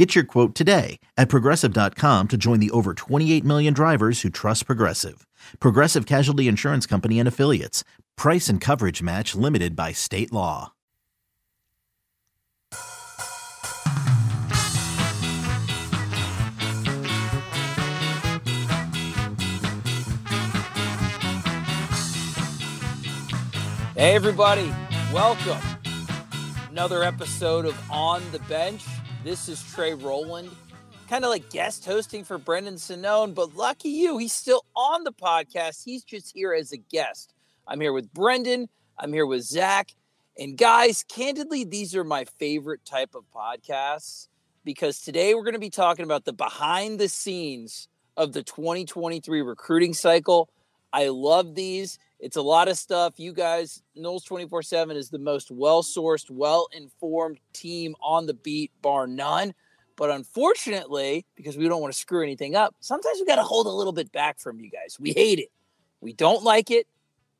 Get your quote today at progressive.com to join the over 28 million drivers who trust Progressive. Progressive Casualty Insurance Company and Affiliates. Price and coverage match limited by state law. Hey, everybody, welcome. Another episode of On the Bench. This is Trey Rowland, kind of like guest hosting for Brendan Sonnone, but lucky you, he's still on the podcast. He's just here as a guest. I'm here with Brendan, I'm here with Zach. And guys, candidly, these are my favorite type of podcasts because today we're going to be talking about the behind the scenes of the 2023 recruiting cycle. I love these. It's a lot of stuff. You guys, Noles 24 7 is the most well sourced, well informed team on the beat, bar none. But unfortunately, because we don't want to screw anything up, sometimes we got to hold a little bit back from you guys. We hate it. We don't like it,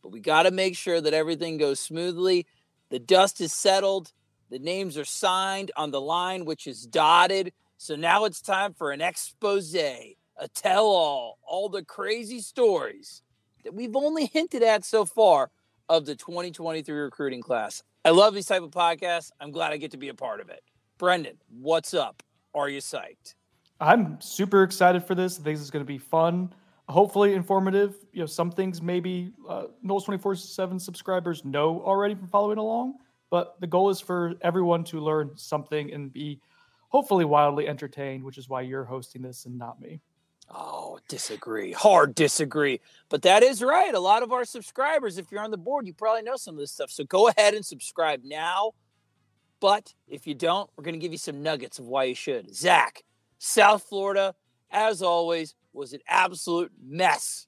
but we got to make sure that everything goes smoothly. The dust is settled. The names are signed on the line, which is dotted. So now it's time for an expose, a tell all, all the crazy stories that we've only hinted at so far of the 2023 recruiting class. I love these type of podcasts. I'm glad I get to be a part of it. Brendan, what's up? Are you psyched? I'm super excited for this. I think this is going to be fun, hopefully informative. You know, some things maybe uh, Noles 24 7 subscribers know already from following along, but the goal is for everyone to learn something and be hopefully wildly entertained, which is why you're hosting this and not me. Oh, disagree. Hard disagree. But that is right. A lot of our subscribers, if you're on the board, you probably know some of this stuff. So go ahead and subscribe now. But if you don't, we're going to give you some nuggets of why you should. Zach, South Florida, as always, was an absolute mess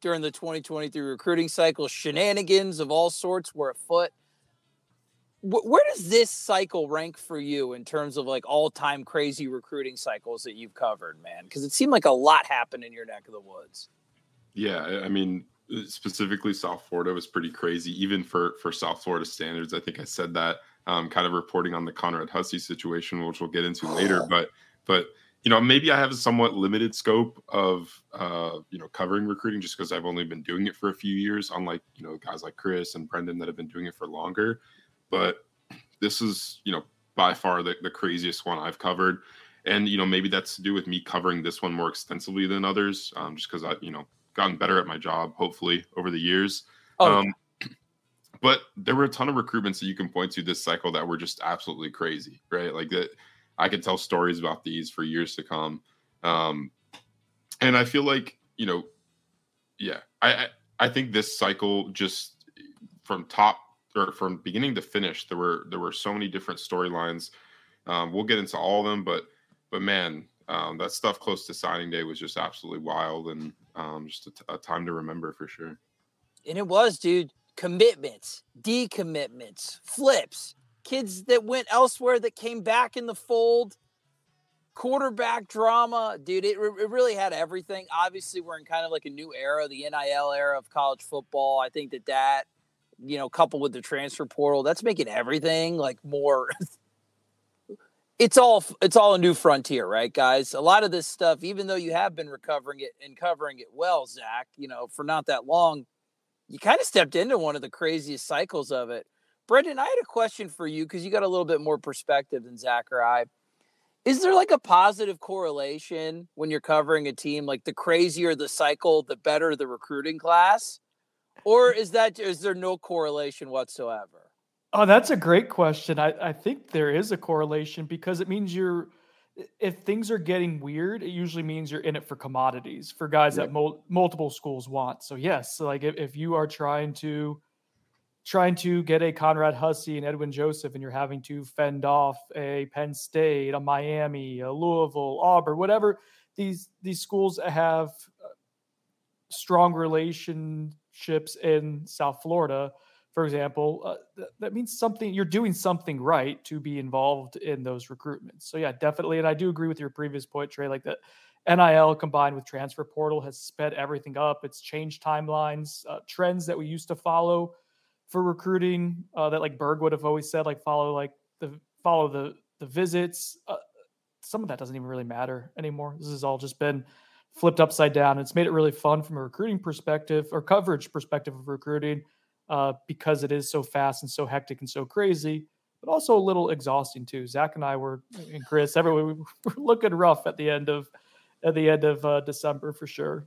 during the 2023 recruiting cycle. Shenanigans of all sorts were afoot where does this cycle rank for you in terms of like all-time crazy recruiting cycles that you've covered man? Because it seemed like a lot happened in your neck of the woods. Yeah i mean uh, specifically south florida was pretty crazy even for for south florida standards i think i said that um, kind of reporting on the conrad hussey situation which we'll get into later but but you know maybe i have a somewhat limited scope of uh, you know covering recruiting just because i've only been doing it for a few years unlike you know guys like chris and brendan that have been doing it for longer but this is you know by far the, the craziest one I've covered, and you know maybe that's to do with me covering this one more extensively than others, um, just because I you know gotten better at my job hopefully over the years. Oh, um, yeah. But there were a ton of recruitments that you can point to this cycle that were just absolutely crazy, right? Like that, I could tell stories about these for years to come. Um, and I feel like you know, yeah, I I, I think this cycle just from top or from beginning to finish, there were there were so many different storylines. Um, we'll get into all of them, but but man, um, that stuff close to signing day was just absolutely wild and um, just a, t- a time to remember for sure. And it was, dude. Commitments, decommitments, flips, kids that went elsewhere that came back in the fold, quarterback drama, dude. It, it really had everything. Obviously, we're in kind of like a new era, the NIL era of college football. I think that that you know, coupled with the transfer portal, that's making everything like more. it's all it's all a new frontier, right, guys? A lot of this stuff, even though you have been recovering it and covering it well, Zach, you know, for not that long, you kind of stepped into one of the craziest cycles of it. Brendan, I had a question for you because you got a little bit more perspective than Zach or I. Is there like a positive correlation when you're covering a team? Like the crazier the cycle, the better the recruiting class? Or is that is there no correlation whatsoever? Oh, that's a great question. I, I think there is a correlation because it means you're if things are getting weird, it usually means you're in it for commodities for guys yep. that mul- multiple schools want. So yes, like if, if you are trying to trying to get a Conrad Hussey and Edwin Joseph, and you're having to fend off a Penn State, a Miami, a Louisville, Auburn, whatever these these schools have uh, strong relation scholarships in South Florida, for example, uh, th- that means something. You're doing something right to be involved in those recruitments. So yeah, definitely. And I do agree with your previous point, Trey. Like that, NIL combined with transfer portal has sped everything up. It's changed timelines, uh, trends that we used to follow for recruiting. Uh, that like Berg would have always said, like follow like the follow the the visits. Uh, some of that doesn't even really matter anymore. This has all just been flipped upside down. It's made it really fun from a recruiting perspective or coverage perspective of recruiting uh, because it is so fast and so hectic and so crazy, but also a little exhausting too. Zach and I were, and Chris, everyone, we were looking rough at the end of at the end of uh, December for sure.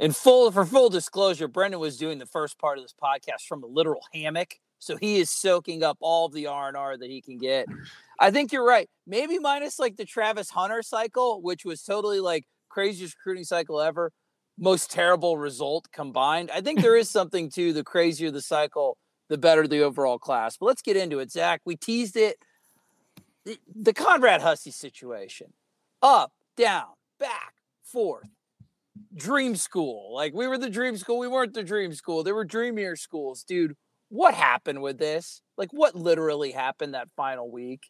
And full for full disclosure, Brendan was doing the first part of this podcast from a literal hammock, so he is soaking up all of the R and R that he can get. I think you're right. Maybe minus like the Travis Hunter cycle, which was totally like craziest recruiting cycle ever, most terrible result combined. I think there is something to the crazier the cycle, the better the overall class. But let's get into it, Zach. We teased it. The Conrad Hussey situation, up, down, back, forth. Dream school. Like we were the dream school. We weren't the dream school. There were dreamier schools. Dude, what happened with this? Like what literally happened that final week?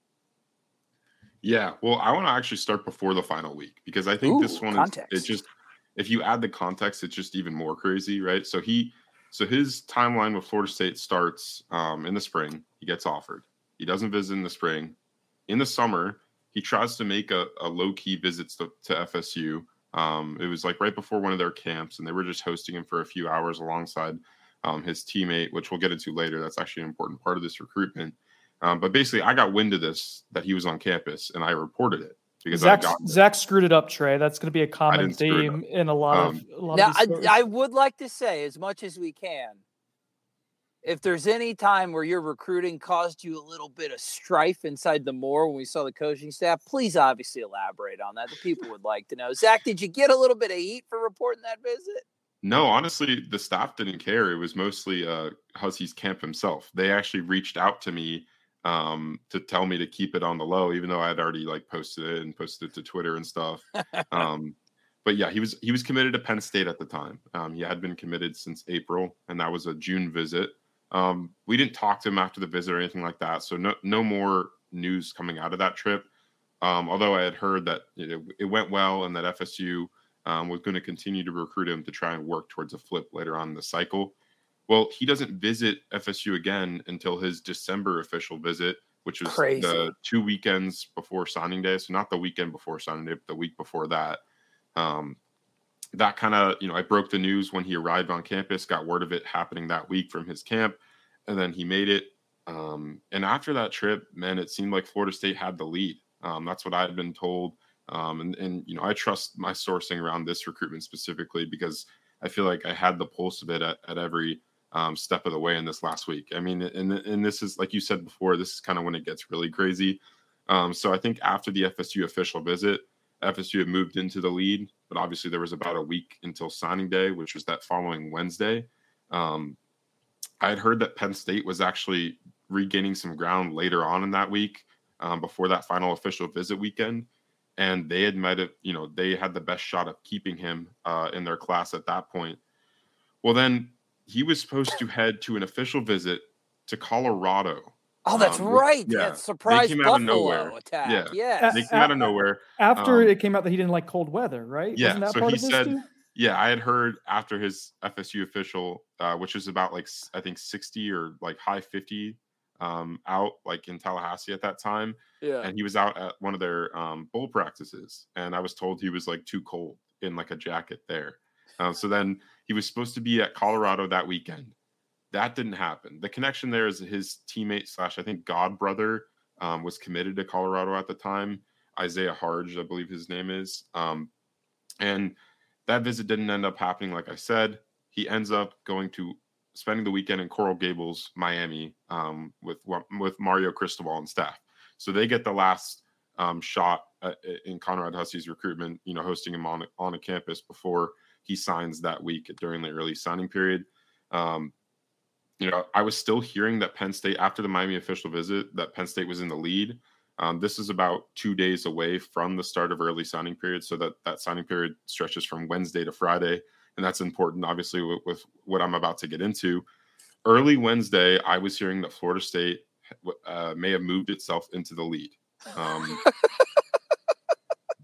Yeah, well, I want to actually start before the final week because I think Ooh, this one context. is it just if you add the context, it's just even more crazy, right? So he so his timeline with Florida State starts um, in the spring. He gets offered. He doesn't visit in the spring. In the summer, he tries to make a, a low key visits to, to FSU. Um, it was like right before one of their camps, and they were just hosting him for a few hours alongside um, his teammate, which we'll get into later. That's actually an important part of this recruitment. Um, but basically, I got wind of this that he was on campus, and I reported it because Zach, I. Zach screwed it up, Trey. That's going to be a common didn't screw it theme in a lot Um, of a lot Now, of. I, I would like to say, as much as we can, if there's any time where your recruiting caused you a little bit of strife inside the more when we saw the coaching staff, please obviously elaborate on that. The people would like to know. Zach, did you get a little bit of heat for reporting that visit? No, honestly, the staff didn't care. It was mostly uh, Hussey's camp himself. They actually reached out to me um, to tell me to keep it on the low, even though I had already like posted it and posted it to Twitter and stuff. um, but yeah, he was he was committed to Penn State at the time. Um, he had been committed since April, and that was a June visit. Um, we didn't talk to him after the visit or anything like that, so no no more news coming out of that trip. Um, although I had heard that it, it went well and that FSU um, was going to continue to recruit him to try and work towards a flip later on in the cycle. Well, he doesn't visit FSU again until his December official visit, which was Crazy. the two weekends before signing day. So not the weekend before signing day, but the week before that. Um, that kind of, you know, I broke the news when he arrived on campus, got word of it happening that week from his camp, and then he made it. Um, and after that trip, man, it seemed like Florida State had the lead. Um, that's what I had been told. Um, and, and, you know, I trust my sourcing around this recruitment specifically because I feel like I had the pulse of it at, at every um, step of the way in this last week. I mean, and, and this is, like you said before, this is kind of when it gets really crazy. Um, so I think after the FSU official visit, FSU had moved into the lead, but obviously there was about a week until signing day, which was that following Wednesday. Um, I had heard that Penn State was actually regaining some ground later on in that week um, before that final official visit weekend. And they had met it. you know, they had the best shot of keeping him uh, in their class at that point. Well, then he was supposed to head to an official visit to Colorado. Oh, that's Um, right. yeah, that they surprise came out of nowhere. attack. Yeah. Yes. They came out of nowhere. After um, it came out that he didn't like cold weather, right? Yeah, Wasn't that so part he of this said- too? Yeah, I had heard after his FSU official, uh, which was about like I think sixty or like high fifty, um, out like in Tallahassee at that time, yeah. and he was out at one of their um, bowl practices, and I was told he was like too cold in like a jacket there. Uh, so then he was supposed to be at Colorado that weekend. That didn't happen. The connection there is his teammate slash I think god brother um, was committed to Colorado at the time. Isaiah Harge, I believe his name is. Um, and that visit didn't end up happening, like I said. He ends up going to spending the weekend in Coral Gables, Miami, um, with with Mario Cristobal and staff. So they get the last um, shot uh, in Conrad Hussey's recruitment, you know, hosting him on on a campus before he signs that week during the early signing period. Um, you know, I was still hearing that Penn State after the Miami official visit that Penn State was in the lead. Um, this is about two days away from the start of early signing period, so that that signing period stretches from Wednesday to Friday. and that's important, obviously, with, with what I'm about to get into. Early Wednesday, I was hearing that Florida State uh, may have moved itself into the lead. Um,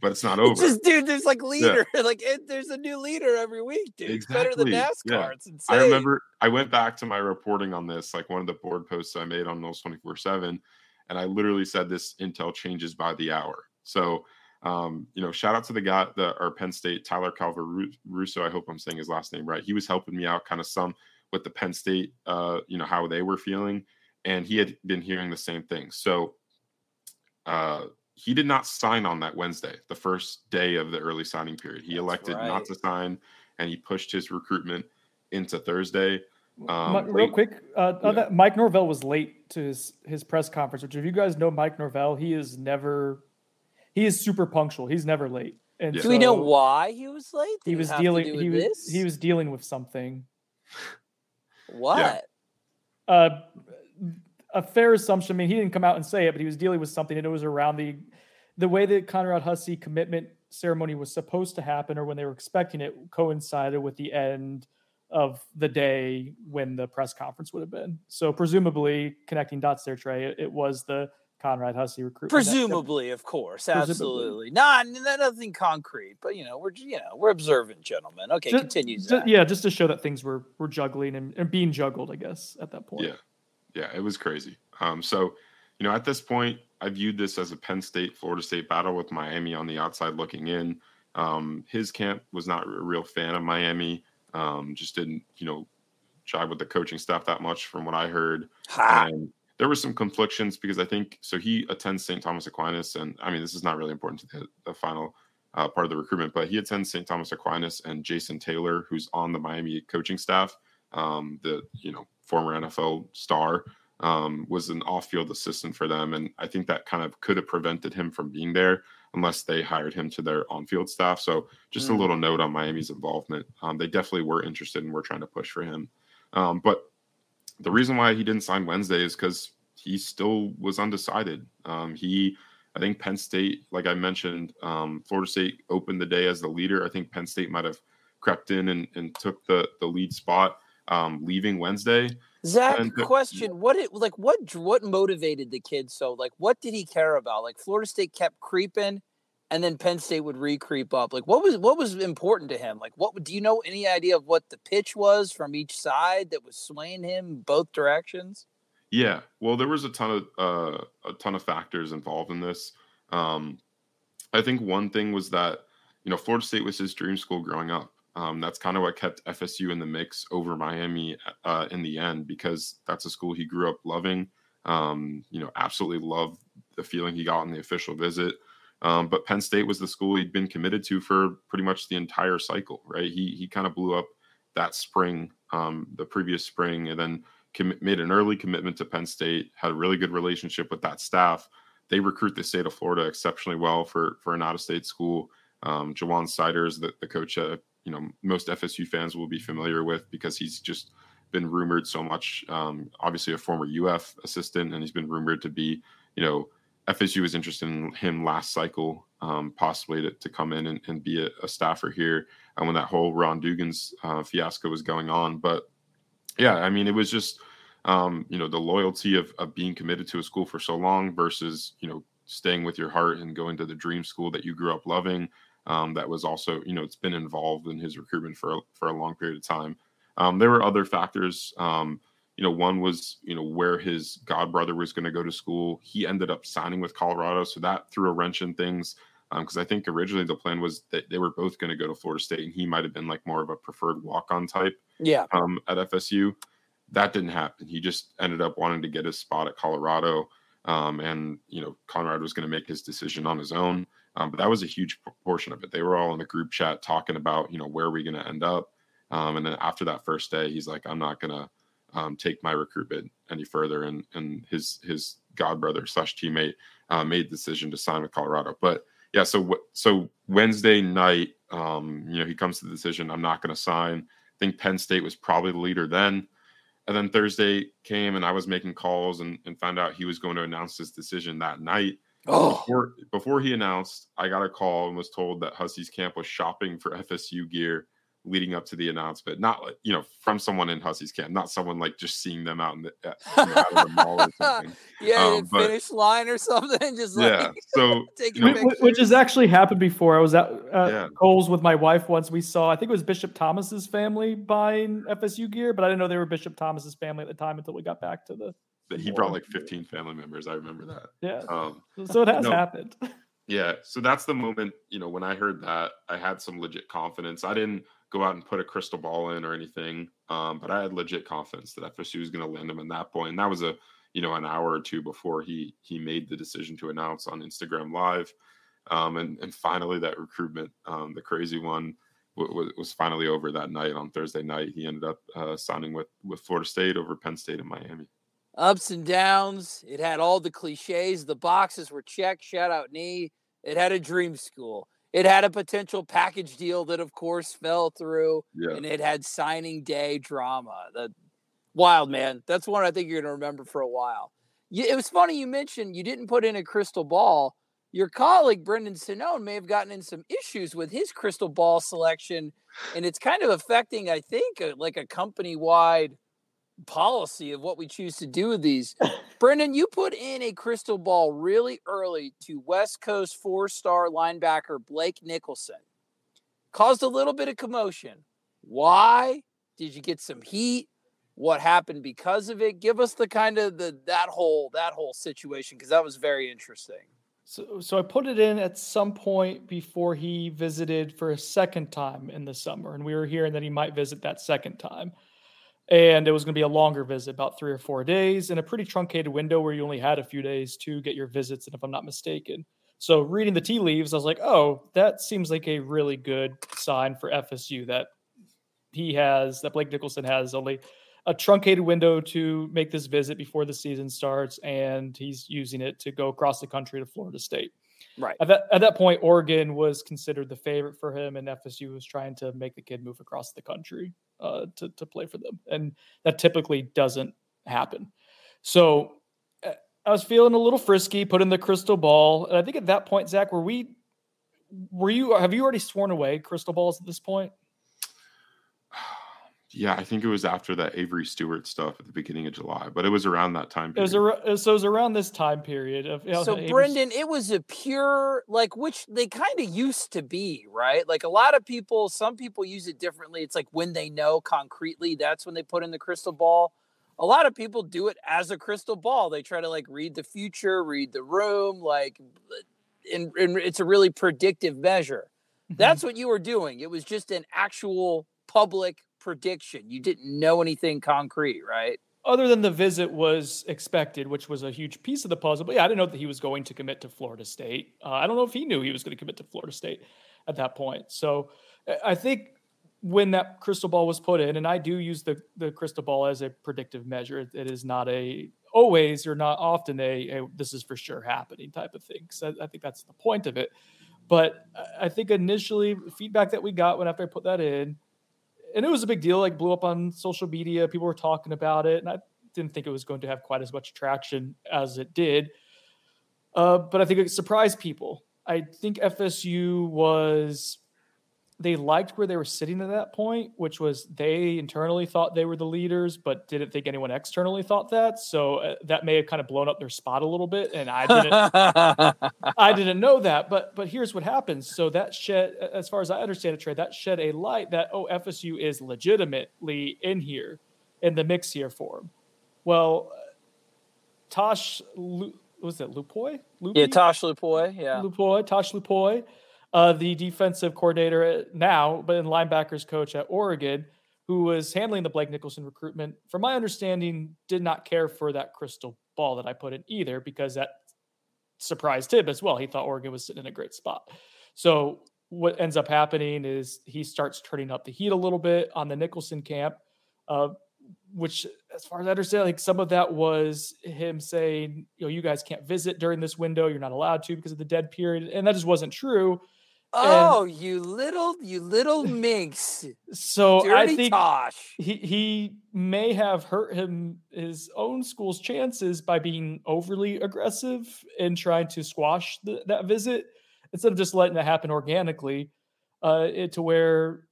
but it's not over. It's just, dude, there's like leader, yeah. like it, there's a new leader every week, dude. Exactly. It's better than NASCAR. Yeah. It's insane. I remember I went back to my reporting on this, like one of the board posts I made on Noles 24 7, and I literally said this intel changes by the hour. So, um, you know, shout out to the guy, the our Penn State, Tyler Calver Russo. I hope I'm saying his last name right. He was helping me out kind of some with the Penn State, uh, you know, how they were feeling. And he had been hearing the same thing. So, uh, he did not sign on that Wednesday, the first day of the early signing period. He That's elected right. not to sign and he pushed his recruitment into Thursday. Um, Real late, quick, uh, yeah. that Mike Norvell was late to his, his press conference, which if you guys know Mike Norvell, he is never, he is super punctual. He's never late. And yeah. do we know why he was late? Did he was dealing. He was this? he was dealing with something. What? Yeah. Uh, a fair assumption. I mean, he didn't come out and say it, but he was dealing with something, and it was around the the way that Conrad Hussey commitment ceremony was supposed to happen, or when they were expecting it, coincided with the end of the day when the press conference would have been. So presumably, connecting dots there, Trey, it, it was the Conrad Hussey recruitment. Presumably, of course, absolutely. Not nothing concrete, but you know, we're you know we're observant gentlemen. Okay, just, continues. Just, yeah, just to show that things were were juggling and, and being juggled, I guess, at that point. Yeah, yeah, it was crazy. Um, so you know, at this point, I viewed this as a Penn State Florida State battle with Miami on the outside looking in. Um, his camp was not a real fan of Miami. Um, just didn't, you know, jive with the coaching staff that much from what I heard. Ha. And there were some conflictions because I think so. He attends St. Thomas Aquinas, and I mean, this is not really important to the, the final uh, part of the recruitment, but he attends St. Thomas Aquinas and Jason Taylor, who's on the Miami coaching staff, um, the you know former NFL star um, was an off-field assistant for them, and I think that kind of could have prevented him from being there unless they hired him to their on-field staff. So just mm. a little note on Miami's involvement. Um, they definitely were interested and were trying to push for him. Um, but the reason why he didn't sign Wednesday is because he still was undecided. Um, he, I think Penn State, like I mentioned, um, Florida State opened the day as the leader. I think Penn State might have crept in and, and took the the lead spot, um, leaving Wednesday. Zach, and, question: What it like? What what motivated the kid so? Like, what did he care about? Like, Florida State kept creeping, and then Penn State would re-creep up. Like, what was what was important to him? Like, what do you know any idea of what the pitch was from each side that was swaying him both directions? Yeah, well, there was a ton of uh, a ton of factors involved in this. Um, I think one thing was that you know Florida State was his dream school growing up. Um, that's kind of what kept FSU in the mix over Miami uh, in the end because that's a school he grew up loving. Um, you know, absolutely loved the feeling he got on the official visit. Um, but Penn State was the school he'd been committed to for pretty much the entire cycle, right? He he kind of blew up that spring, um, the previous spring, and then com- made an early commitment to Penn State. Had a really good relationship with that staff. They recruit the state of Florida exceptionally well for for an out of state school. Um, Ja'Juan Seider, the, the coach at you know most FSU fans will be familiar with because he's just been rumored so much. Um, obviously, a former UF assistant, and he's been rumored to be, you know, FSU was interested in him last cycle, um, possibly to, to come in and, and be a, a, staffer here. And when that whole Ron Dugans uh, fiasco was going on, but yeah, I mean, it was just, um, you know, the loyalty of, of being committed to a school for so long versus, you know, staying with your heart and going to the dream school that you grew up loving um, that was also, you know, it's been involved in his recruitment for for a long period of time. Um, there were other factors. Um, you know, one was you know where his god brother was going to go to school. He ended up signing with Colorado, so that threw a wrench in things. Because um, I think originally the plan was that they were both going to go to Florida State, and he might have been like more of a preferred walk-on type. Yeah. Um, at FSU, that didn't happen. He just ended up wanting to get his spot at Colorado, um, and you know Conrad was going to make his decision on his own. Um, but that was a huge portion of it. They were all in the group chat talking about, you know, where are we going to end up? Um, and then after that first day, he's like, I'm not going to um, take my recruitment any further. And and his his god brother slash teammate uh, made the decision to sign with Colorado. But yeah, so so Wednesday night, um, you know, he comes to the decision, I'm not going to sign. I think Penn State was probably the leader then. And then Thursday came and I was making calls and, and found out he was going to announce his decision that night. Oh. Before, before he announced, I got a call and was told that Hussey's camp was shopping for FSU gear leading up to the announcement. Not like, you know, from someone in Hussey's camp, not someone like just seeing them out in the, uh, you know, out of the mall or something. yeah, um, but, finish line or something. Just like, yeah. So taking you know, which has actually happened before. I was at uh, yeah. Kohl's with my wife once. We saw, I think it was Bishop Thomas's family buying FSU gear, but I didn't know they were Bishop Thomas's family at the time until we got back to the. He brought like 15 family members. I remember that. Yeah. Um, so it has no, happened. Yeah. So that's the moment, you know, when I heard that, I had some legit confidence. I didn't go out and put a crystal ball in or anything. Um, but I had legit confidence that FSU was going to land him at that point. And that was a, you know, an hour or two before he he made the decision to announce on Instagram Live. Um, and and finally that recruitment, um, the crazy one, w- was finally over that night on Thursday night. He ended up uh, signing with with Florida State over Penn State and Miami. Ups and downs. It had all the cliches. The boxes were checked. Shout out knee. It had a dream school. It had a potential package deal that, of course, fell through, yeah. and it had signing day drama. The wild man. That's one I think you're going to remember for a while. It was funny you mentioned you didn't put in a crystal ball. Your colleague Brendan Sonnone may have gotten in some issues with his crystal ball selection, and it's kind of affecting, I think, a, like a company wide policy of what we choose to do with these. Brendan, you put in a crystal ball really early to West Coast four star linebacker Blake Nicholson. Caused a little bit of commotion. Why? Did you get some heat? What happened because of it? Give us the kind of the that whole that whole situation because that was very interesting. So, so I put it in at some point before he visited for a second time in the summer, and we were hearing that he might visit that second time and it was going to be a longer visit, about three or four days, in a pretty truncated window where you only had a few days to get your visits, and if I'm not mistaken. So reading the tea leaves, I was like, oh, that seems like a really good sign for FSU that he has that Blake Nicholson has only a truncated window to make this visit before the season starts, and he's using it to go across the country to Florida State. Right. At that, at that point, Oregon was considered the favorite for him, and FSU was trying to make the kid move across the country uh, to, to play for them. And that typically doesn't happen. So uh, I was feeling a little frisky, put in the crystal ball. And I think at that point, Zach, were we, were you, have you already sworn away crystal balls at this point? Yeah, I think it was after that Avery Stewart stuff at the beginning of July, but it was around that time period. It was, so it was around this time period of. You know, so Brendan, it was a pure like which they kind of used to be, right? Like a lot of people, some people use it differently. It's like when they know concretely, that's when they put in the crystal ball. A lot of people do it as a crystal ball. They try to like read the future, read the room, like, and, and it's a really predictive measure. Mm-hmm. That's what you were doing. It was just an actual public prediction. You didn't know anything concrete, right? Other than the visit was expected, which was a huge piece of the puzzle. But yeah, I didn't know that he was going to commit to Florida State. Uh, I don't know if he knew he was going to commit to Florida State at that point. So I think when that crystal ball was put in, and I do use the, the crystal ball as a predictive measure, it is not a always or not often a, a this is for sure happening type of thing. So I, I think that's the point of it. But I think initially, feedback that we got when after I put that in and it was a big deal. Like blew up on social media. People were talking about it, and I didn't think it was going to have quite as much traction as it did. Uh, but I think it surprised people. I think FSU was they liked where they were sitting at that point, which was they internally thought they were the leaders, but didn't think anyone externally thought that. So uh, that may have kind of blown up their spot a little bit, and I didn't, I didn't know that. But but here's what happens. So that shed, as far as I understand it, Trey, that shed a light that oh FSU is legitimately in here, in the mix here for them. Well, Tosh, was it Lupoi? Yeah, Tosh Lupoi. Yeah, Lupoi, Tosh Lupoi uh, the defensive coordinator now, but in linebackers coach at Oregon, who was handling the Blake Nicholson recruitment, from my understanding, did not care for that crystal ball that I put in either because that surprised him as well. He thought Oregon was sitting in a great spot. So what ends up happening is he starts turning up the heat a little bit on the Nicholson camp, uh, which, as far as I understand, like some of that was him saying, you know, you guys can't visit during this window. You're not allowed to because of the dead period. And that just wasn't true. Oh, and, you little, you little minx. So Dirty I think Tosh. he he may have hurt him his own school's chances by being overly aggressive and trying to squash the, that visit instead of just letting it happen organically, uh, it, to where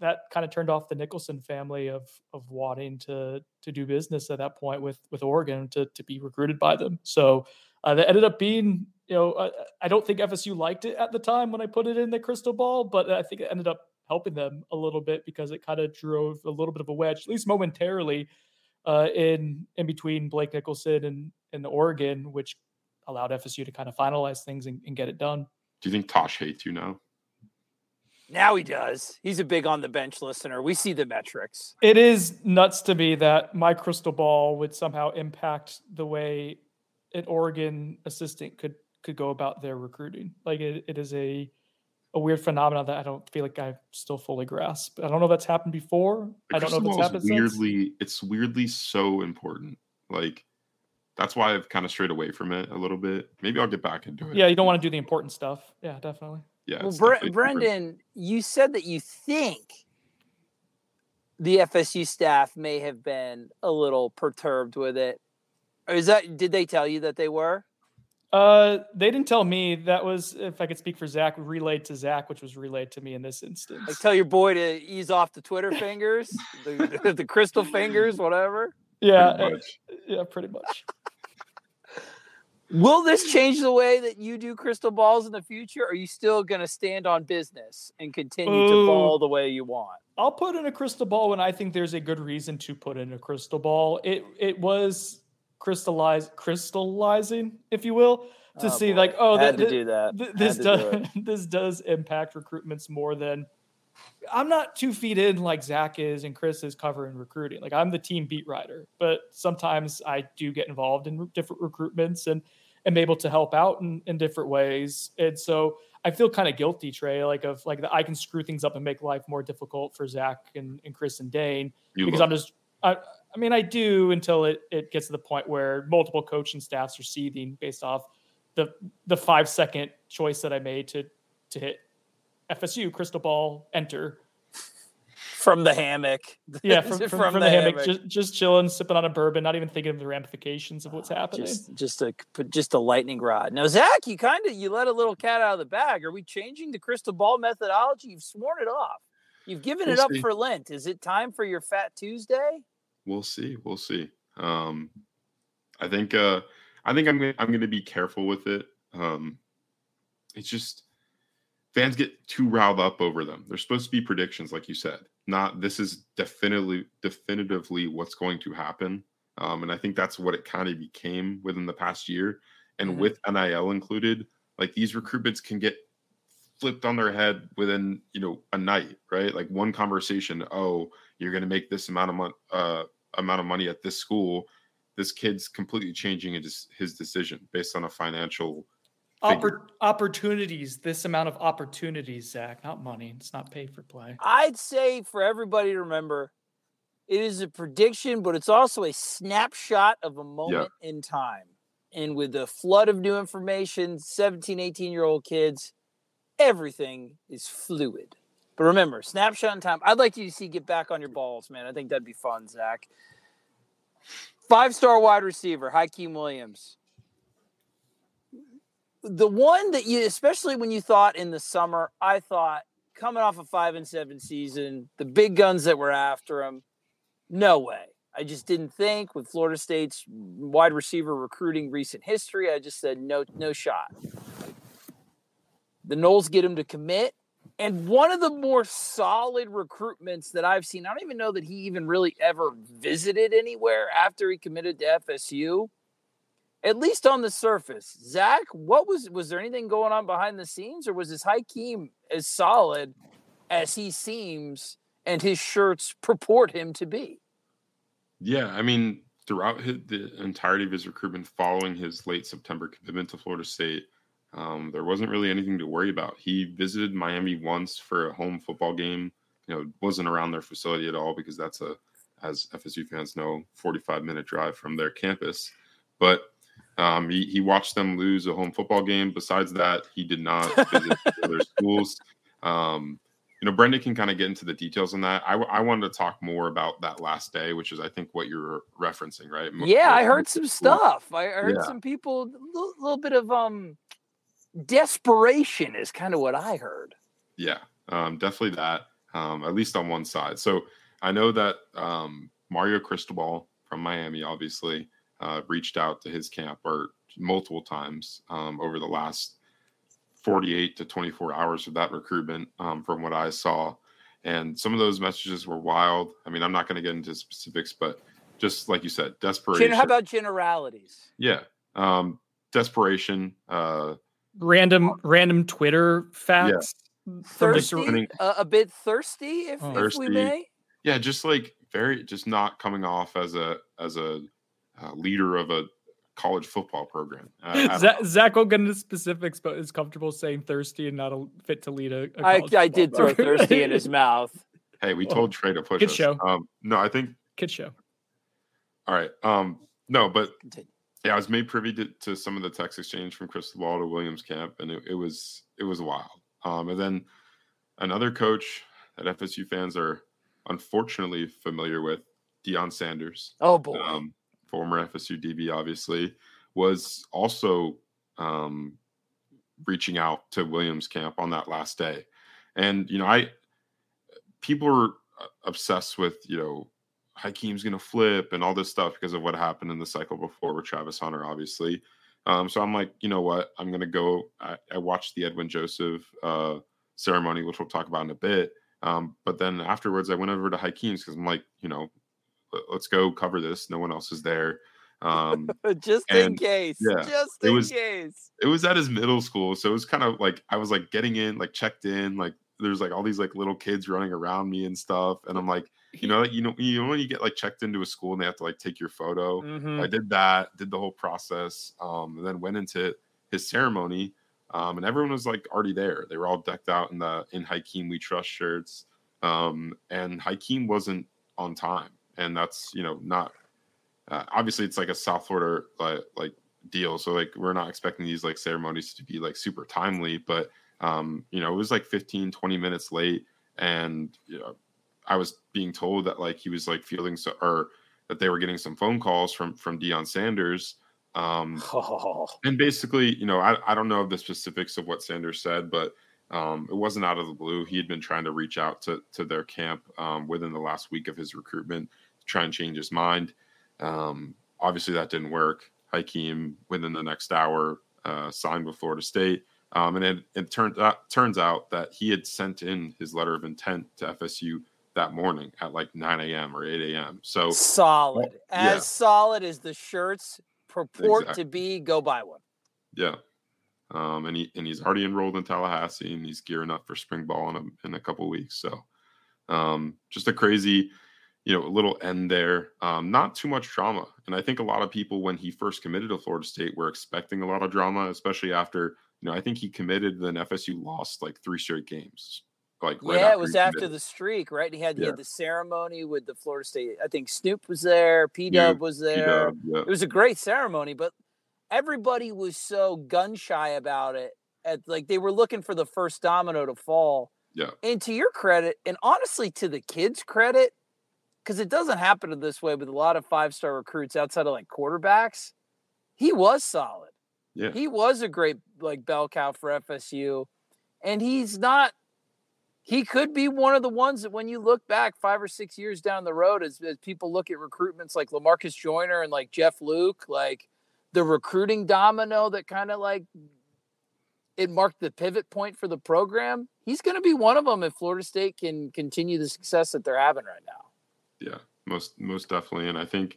that kind of turned off the Nicholson family of of wanting to to do business at that point with with Oregon to to be recruited by them. So uh, that ended up being, you know, uh, I don't think FSU liked it at the time when I put it in the crystal ball, but I think it ended up helping them a little bit because it kind of drove a little bit of a wedge, at least momentarily, uh, in in between Blake Nicholson and and Oregon, which allowed FSU to kind of finalize things and, and get it done. Do you think Tosh hates you now? Now he does. He's a big on the bench listener. We see the metrics. It is nuts to me that my crystal ball would somehow impact the way an Oregon assistant could could go about their recruiting. Like it, it is a a weird phenomenon that I don't feel like I still fully grasp. I don't know if that's happened before. The I don't know if it's happened weirdly. since. It's weirdly so important. Like that's why I've kind of strayed away from it a little bit. Maybe I'll get back into it. Yeah, you don't want to do the important stuff. Yeah, definitely. yeah. Well, Bre- definitely different. Brendan, you said that you think the FSU staff may have been a little perturbed with it. Or is that did they tell you that they were? Uh, they didn't tell me. That was, if I could speak for Zach, relayed to Zach, which was relayed to me in this instance. Like tell your boy to ease off the Twitter fingers, the, the crystal fingers, whatever. yeah, Pretty much. yeah, pretty much. Will this change the way that you do crystal balls in the future? Or are you still going to stand on business and continue to ball the way you want? I'll put in a crystal ball when I think there's a good reason to put in a crystal ball. It it was crystallize crystallizing, if you will, to Oh, see boy. like oh Had that, to do that. th- this does do this does impact recruitments more than I'm not two feet in like Zach is and Chris is covering recruiting. Like I'm the team beat writer, but sometimes I do get involved in different recruitments and am able to help out in, in different ways. And so I feel kind of guilty, Trey, like of like that I can screw things up and make life more difficult for Zach and, and Chris and Dane You because love I'm just I, I mean I do until it it gets to the point where multiple coaching staffs are seething based off the the five second choice that I made to to hit FSU crystal ball enter From the hammock. yeah from, from, from the, hammock, Just, just chilling sipping on a bourbon not even thinking of the ramifications of what's ah, happening Just, just a just a lightning rod. Now, Zach, you kind of you let a little cat out of the bag. Are we changing the crystal ball methodology? You've sworn it off. You've given it We'll up see. for Lent. Is it time for your Fat Tuesday? We'll see we'll see. Um i think uh i think i'm gonna i'm gonna be careful with it. Um it's just fans get too riled up over them. They're supposed to be predictions like you said not this is definitively definitively what's going to happen. Um and i think that's what it kind of became within the past year. And Mhm. with nil included like these recruitments can get flipped on their head within you know a night right? Like one conversation oh you're going to make this amount of money uh amount of money at this school this kid's completely changing his, his decision based on a financial. Oppor- opportunities this amount of opportunities Zach not money it's not pay for play I'd say for everybody to remember, it is a prediction, but it's also a snapshot of a moment in time. And with the flood of new information, 17, 18 year old kids, everything is fluid. But remember, snapshot in time. I'd like you to see get back on your balls, man. I think that'd be fun, Zach. Five star wide receiver, Hykeem Williams. The one that you, especially when you thought in the summer, I thought coming off a five and seven season, the big guns that were after him, no way. I just didn't think with Florida State's wide receiver recruiting recent history. I just said no, no shot. The Noles get him to commit. And one of the more solid recruitments that I've seen, I don't even know that he even really ever visited anywhere after he committed to FSU. At least on the surface. Zach, what was was there anything going on behind the scenes, or was this Hykeem as solid as he seems and his shirts purport him to be? yeah i mean throughout his, the entirety of his recruitment following his late september commitment to florida state um, there wasn't really anything to worry about he visited miami once for a home football game you know wasn't around their facility at all because that's a as fsu fans know 45 minute drive from their campus but um, he, he watched them lose a home football game besides that he did not visit other schools um, you know, Brendan can kind of get into the details on that. I, I wanted to talk more about that last day, which is, I think, what you're referencing, right? Yeah, I heard some stuff. I I heard Yeah. some people a little, little bit of um desperation is kind of what I heard. Yeah, um, definitely that. um, at least on one side. So I know that um, Mario Cristobal from Miami, obviously, uh, reached out to his camp or multiple times um, over the last 48 to 24 hours of that recruitment, um, from what I saw. And some of those messages were wild. I mean, I'm not going to get into specifics, but just like you said, desperation. How about generalities? Yeah. Um, desperation. Uh, random, random Twitter facts. Yeah. Thirsty, uh, a bit thirsty, if, oh. if we may. Yeah, just like very, just not coming off as a as a uh, leader of a college football program. Uh, Zach, Zach will get into specifics, but is comfortable saying thirsty and not a, fit to lead a. a I, I did throw thirsty in his mouth. Hey, we told Trey to push Kid us. show. Um, no, I think kid show. All right. Um, no, but yeah, I was made privy to, to some of the text exchange from Cristobal to Williams camp, and it, it was it was wild. Um, and then another coach that FSU fans are unfortunately familiar with, Deion Sanders. Oh boy. Um, former FSU DB, obviously, was also um, reaching out to Williams camp on that last day. And, you know, I, people are uh, obsessed with, you know, Hykeem's going to flip and all this stuff because of what happened in the cycle before with Travis Hunter, obviously. Um, so I'm like, you know what? I'm going to go. I, I, watched the Edwin Joseph uh, ceremony, which we'll talk about in a bit. Um, but then afterwards, I went over to Hykeem's because I'm like, you know, let's go cover this. No one else is there. Um, just in case. Yeah, just in was, case. It was at his middle school, so it was kind of like I was like getting in, like checked in, like there's like all these like little kids running around me and stuff, and I'm like, you know, you know, you know when you get like checked into a school and they have to like take your photo. Mm-hmm. I did that, did the whole process, um, and then went into his ceremony. Um, and everyone was like already there. They were all decked out in the in Hykeem We Trust shirts. Um, and Hykeem wasn't on time and that's you know not uh, obviously it's like a South Florida like, like deal, so like we're not expecting these like ceremonies to be like super timely, but um, you know it was like 15 20 minutes late, and you know, I was being told that like he was like feeling so or that they were getting some phone calls from from Deion Sanders. Um, oh. and basically, you know, I, I don't know the specifics of what Sanders said, but um, it wasn't out of the blue. He had been trying to reach out to to their camp um, within the last week of his recruitment try and change his mind. Um, obviously, that didn't work. Hykeem, within the next hour, uh, signed with Florida State. Um, and it, it turned out, turns out that he had sent in his letter of intent to FSU that morning at like 9 a.m. or 8 a.m. So solid, as yeah. solid as the shirts purport exactly. to be. Go buy one. Yeah. Um, and he and he's already enrolled in Tallahassee and he's gearing up for spring ball in a in a couple weeks. So um, just a crazy you know, a little end there. Um, not too much drama. And I think a lot of people, when he first committed to Florida State, were expecting a lot of drama, especially after, you know, I think he committed, then FSU lost like three straight games. Like, right yeah, it was after the streak, right? He had, yeah. he had the ceremony with the Florida State. I think Snoop was there, P Dub was there. P-Dub, yeah. It was a great ceremony, but everybody was so gun shy about it. At like they were looking for the first domino to fall. Yeah. And to your credit, and honestly to the kids' credit, because it doesn't happen this way with a lot of five star recruits outside of like quarterbacks. He was solid. Yeah. He was a great like bell cow for FSU. And he's not he could be one of the ones that when you look back five or six years down the road, as, as people look at recruitments like Lamarcus Joyner and like Jeff Luc, like the recruiting domino that kind of like it marked the pivot point for the program. He's going to be one of them if Florida State can continue the success that they're having right now. Yeah, most most definitely. And I think,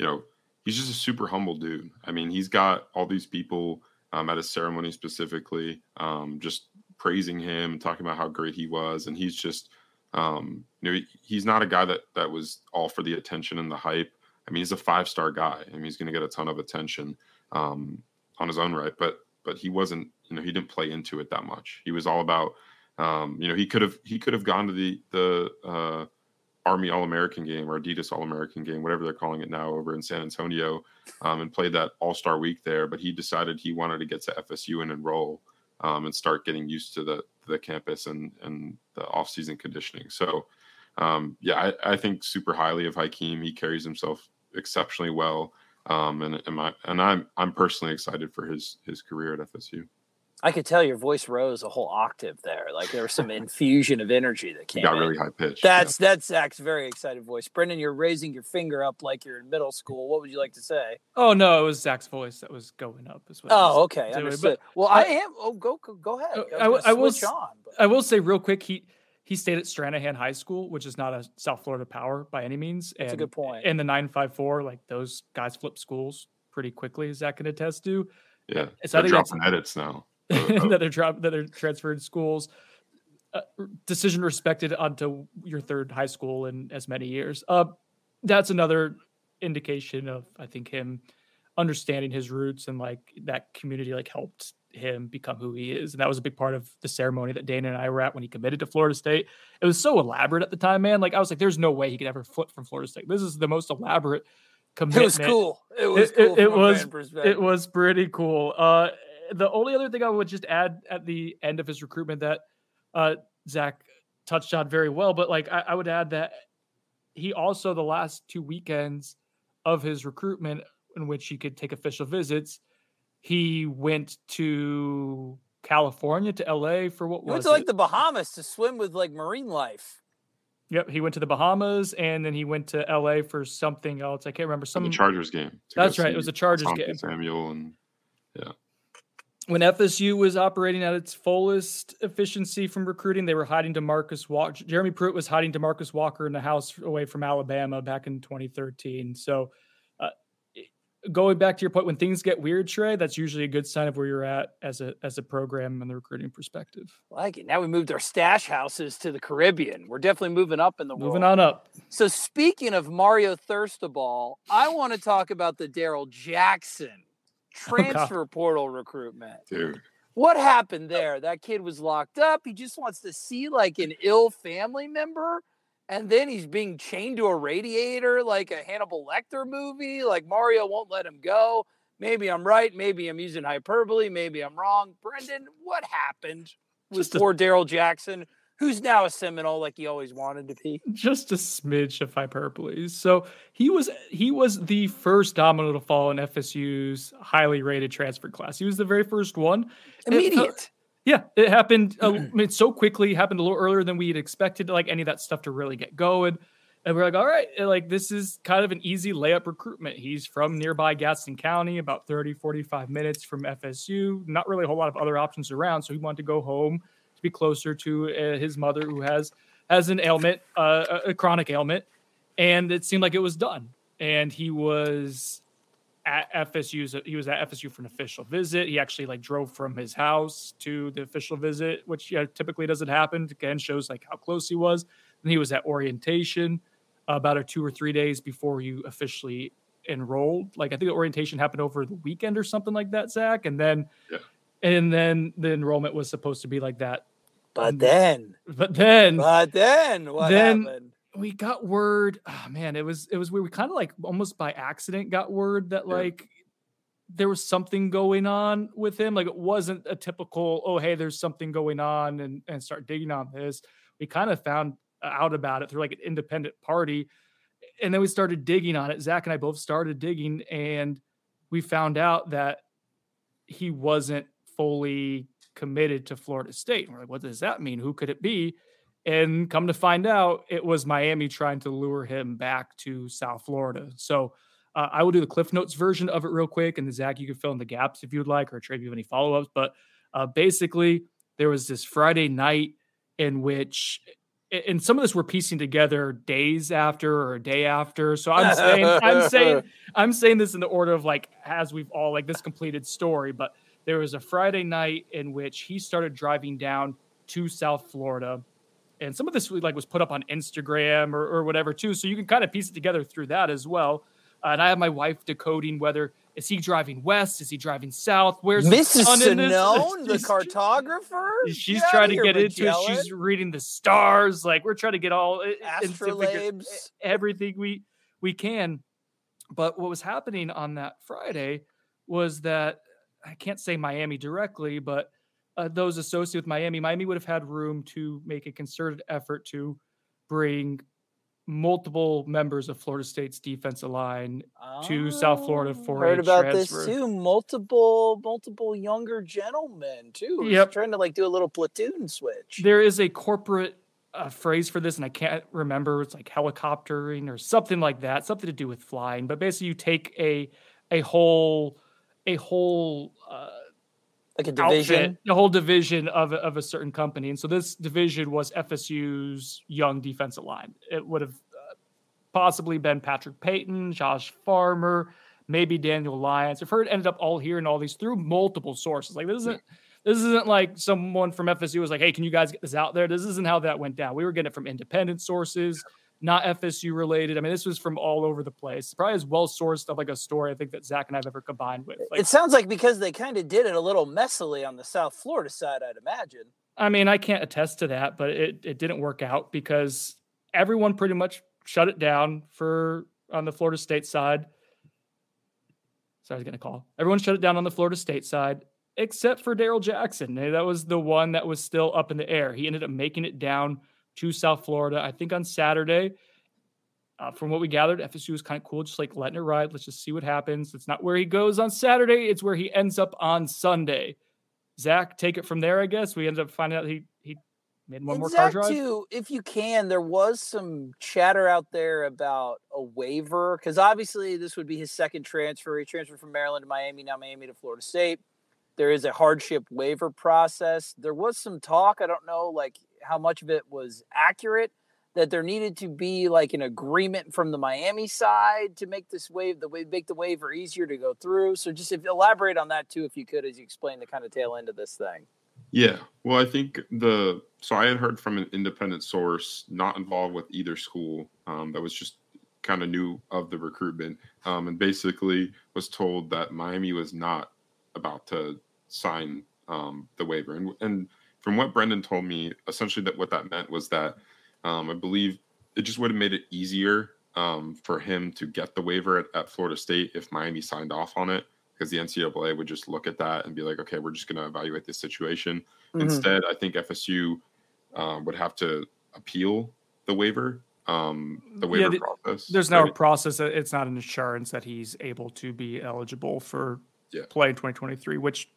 you know, he's just a super humble dude. I mean, he's got all these people um, at his ceremony specifically, um, just praising him, and talking about how great he was, and he's just, um, you know, he, he's not a guy that that was all for the attention and the hype. I mean, he's a five star guy. I mean, he's going to get a ton of attention um, on his own right, but but he wasn't, you know, he didn't play into it that much. He was all about, um, you know, he could have he could have gone to the the uh, Army All American game or Adidas All American game, whatever they're calling it now, over in San Antonio, um, and played that All Star week there. But he decided he wanted to get to FSU and enroll um, and start getting used to the the campus and and the off season conditioning. So, um, yeah, I, I, think super highly of Hykeem. He carries himself exceptionally well, um, and and, my, and I'm I'm personally excited for his his career at FSU. I could tell your voice rose a whole octave there. Like there was some infusion of energy that came. got in. really high pitched. That's that's Zach's very excited voice. Brendan, you're raising your finger up like you're in middle school. What would you like to say? Oh no, it was Zach's voice that was going up as well. Oh, okay, doing, understood. but well, I, am. Oh, go go, go ahead. Oh, was I gonna w- I will on. but- I will say real quick, he he stayed at Stranahan High School, which is not a South Florida power by any means. That's a good point. In the nine five four, like those guys flip schools pretty quickly, as Zach can attest to. yeah. so I They're think that's- dropping edits now. That they're drop, that they're transferred schools. Uh, decision respected onto your third high school in as many years. Uh, that's another indication of I think him understanding his roots and like that community like helped him become who he is. And that was a big part of the ceremony that Dana and I were at when he committed to Florida State. It was so elaborate at the time, man. Like I was like, there's no way he could ever flip from Florida State. This is the most elaborate commitment. It was cool. It was It- cool. it- it was- It was pretty cool. Uh, the only other thing I would just add at the end of his recruitment that uh, Zach touched on very well, but like I, I would add that he also the last two weekends of his recruitment in which he could take official visits, he went to California to LA for what We went was to like it? the Bahamas to swim with like marine life. Yep, he went to the Bahamas and then he went to LA for something else. I can't remember for some the Chargers game. That's right, it was a Chargers Asante game. Samuel and when FSU was operating at its fullest efficiency from recruiting, they were hiding Demarcus Walker. Jeremy Pruitt was hiding Demarcus Walker in the house away from Alabama back in 2013. So, uh, going back to your point, when things get weird, Trey, that's usually a good sign of where you're at as a as a program and the recruiting perspective. Like it. Now we moved our stash houses to the Caribbean. We're definitely moving up in the world. Moving world. on up. So speaking of Mario Thirstball, I want to talk about the Daryl Jackson. Transfer portal recruitment. dude. What happened there? That kid was locked up. He just wants to see like an ill family member. And then he's being chained to a radiator like a Hannibal Lecter movie. Like Mario won't let him go. Maybe I'm right. Maybe I'm using hyperbole. Maybe I'm wrong. Brendan, what happened with Just a- Daryl Jackson, who's now a Seminole like he always wanted to be? just a smidge of hyperbole. So he was he was the first domino to fall in FSU's highly rated transfer class. He was the very first one. It felt- Immediate. Yeah, it happened. uh, I mean, so quickly. Happened a little earlier than we had expected. Like any of that stuff to really get going. And we're like, all right, uh, like this is kind of an easy layup recruitment. He's from nearby Gadsden County, about 30, 45 minutes from FSU. Not really a whole lot of other options around. So he wanted to go home to be closer to uh, his mother, who has has an ailment, uh, a- chronic ailment, and it seemed like it was done. And he was at FSU. He was at FSU for an official visit. He actually like drove from his house to the official visit, which yeah, typically doesn't happen. Again, shows like how close he was. And he was at orientation about a two or three days before you officially enrolled. Like I think the orientation happened over the weekend or something like that, Zach. And then, Yeah. And then the enrollment was supposed to be like that. But then, But then, but then, what Then- happened? we got word oh man it was it was weird. We kind of like almost by accident got word that Yeah. like there was something going on with him. Like it wasn't a typical oh hey there's something going on and and start digging on this. We kind of found out about it through like an independent party. And then we started digging on it. Zach and i both started digging and we found out that he wasn't fully committed to florida state and we're like what does that mean who could it be and come to find out, it was Miami trying to lure him back to South Florida. So uh, I will do the Cliff Notes version of it real quick. And then Zach, you can fill in the gaps if you'd like, or Trey, if you have any follow ups. But uh, basically, there was this Friday night in which, and some of this we're piecing together days after or a day after. So I'm saying, I'm saying, I'm saying this in the order of like as we've all like this completed story. But there was a Friday night in which he started driving down to South Florida and some of this like was put up on Instagram or, or whatever too. So you can kind of piece it together through that as well. Uh, and I have my wife decoding whether is he driving west, is he driving south, where's the Mrs. sun in this? Simone, the cartographer. She's Get trying to get into it. She's reading the stars. Like we're trying to get all i- into figure Astrolabes. everything we we can. But what was happening on that Friday was that I can't say Miami directly, but uh, those associated with Miami, Miami would have had room to make a concerted effort to bring multiple members of Florida State's defensive line to South Florida Oh, for heard a about transfer. this too. Multiple, multiple younger gentlemen too. Yep. trying to like do a little platoon switch. There is a corporate uh, phrase for this, and I can't remember. It's like helicoptering or something like that, something to do with flying. But basically, you take a a whole a whole uh, like a division. outfit, a whole division of of a certain company, and so this division was FSU's young defensive line. It would have uh, possibly been Patrick Payton, Josh Farmer, maybe Daniel Lyons. I've heard it ended up all here and all these through multiple sources. Like this isn't this isn't like someone from FSU was like, "Hey, can you guys get this out there?" This isn't how that went down. We were getting it from independent sources, not FSU related. I mean, this was from all over the place. Probably as well sourced of like a story I think that Zach and I've ever combined with. Like, it sounds like because they kind of did it a little messily on the South Florida side, I'd imagine. I mean, I can't attest to that, but it, it didn't work out because everyone pretty much shut it down for on the Florida State side. Sorry, I was going to call. Everyone shut it down on the Florida State side, except for Daryl Jackson. That was the one that was still up in the air. He ended up making it down to South Florida, I think on Saturday. Uh, from what we gathered, FSU was kind of cool, just like letting it ride. Let's just see what happens. It's not where he goes on Saturday, it's where he ends up on Sunday. Zach, take it from there, I guess. We ended up finding out he he made one And more car Zach, drive. too, if you can, there was some chatter out there about a waiver because obviously this would be his second transfer. He transferred from Maryland to Miami, now Miami to Florida State. There is a hardship waiver process. There was some talk. I don't know, like how much of it was accurate. That there needed to be like an agreement from the Miami side to make this wave the way make the waiver easier to go through. So just if, elaborate on that too, if you could, as you explain the kind of tail end of this thing. Yeah. Well, I think the so I had heard from an independent source not involved with either school um, that was just kind of new of the recruitment um, and basically was told that Miami was not about to sign um, the waiver. And, and from what Brendan told me, essentially that what that meant was that um, I believe it just would have made it easier um, for him to get the waiver at, at Florida State if Miami signed off on it because the NCAA would just look at that and be like, okay, we're just going to evaluate this situation. Mhm. Instead, I think FSU um, would have to appeal the waiver, um, the Yeah, waiver the- process. There's now a right? process. uh, It's not an assurance that he's able to be eligible for Yeah. play in 2023, which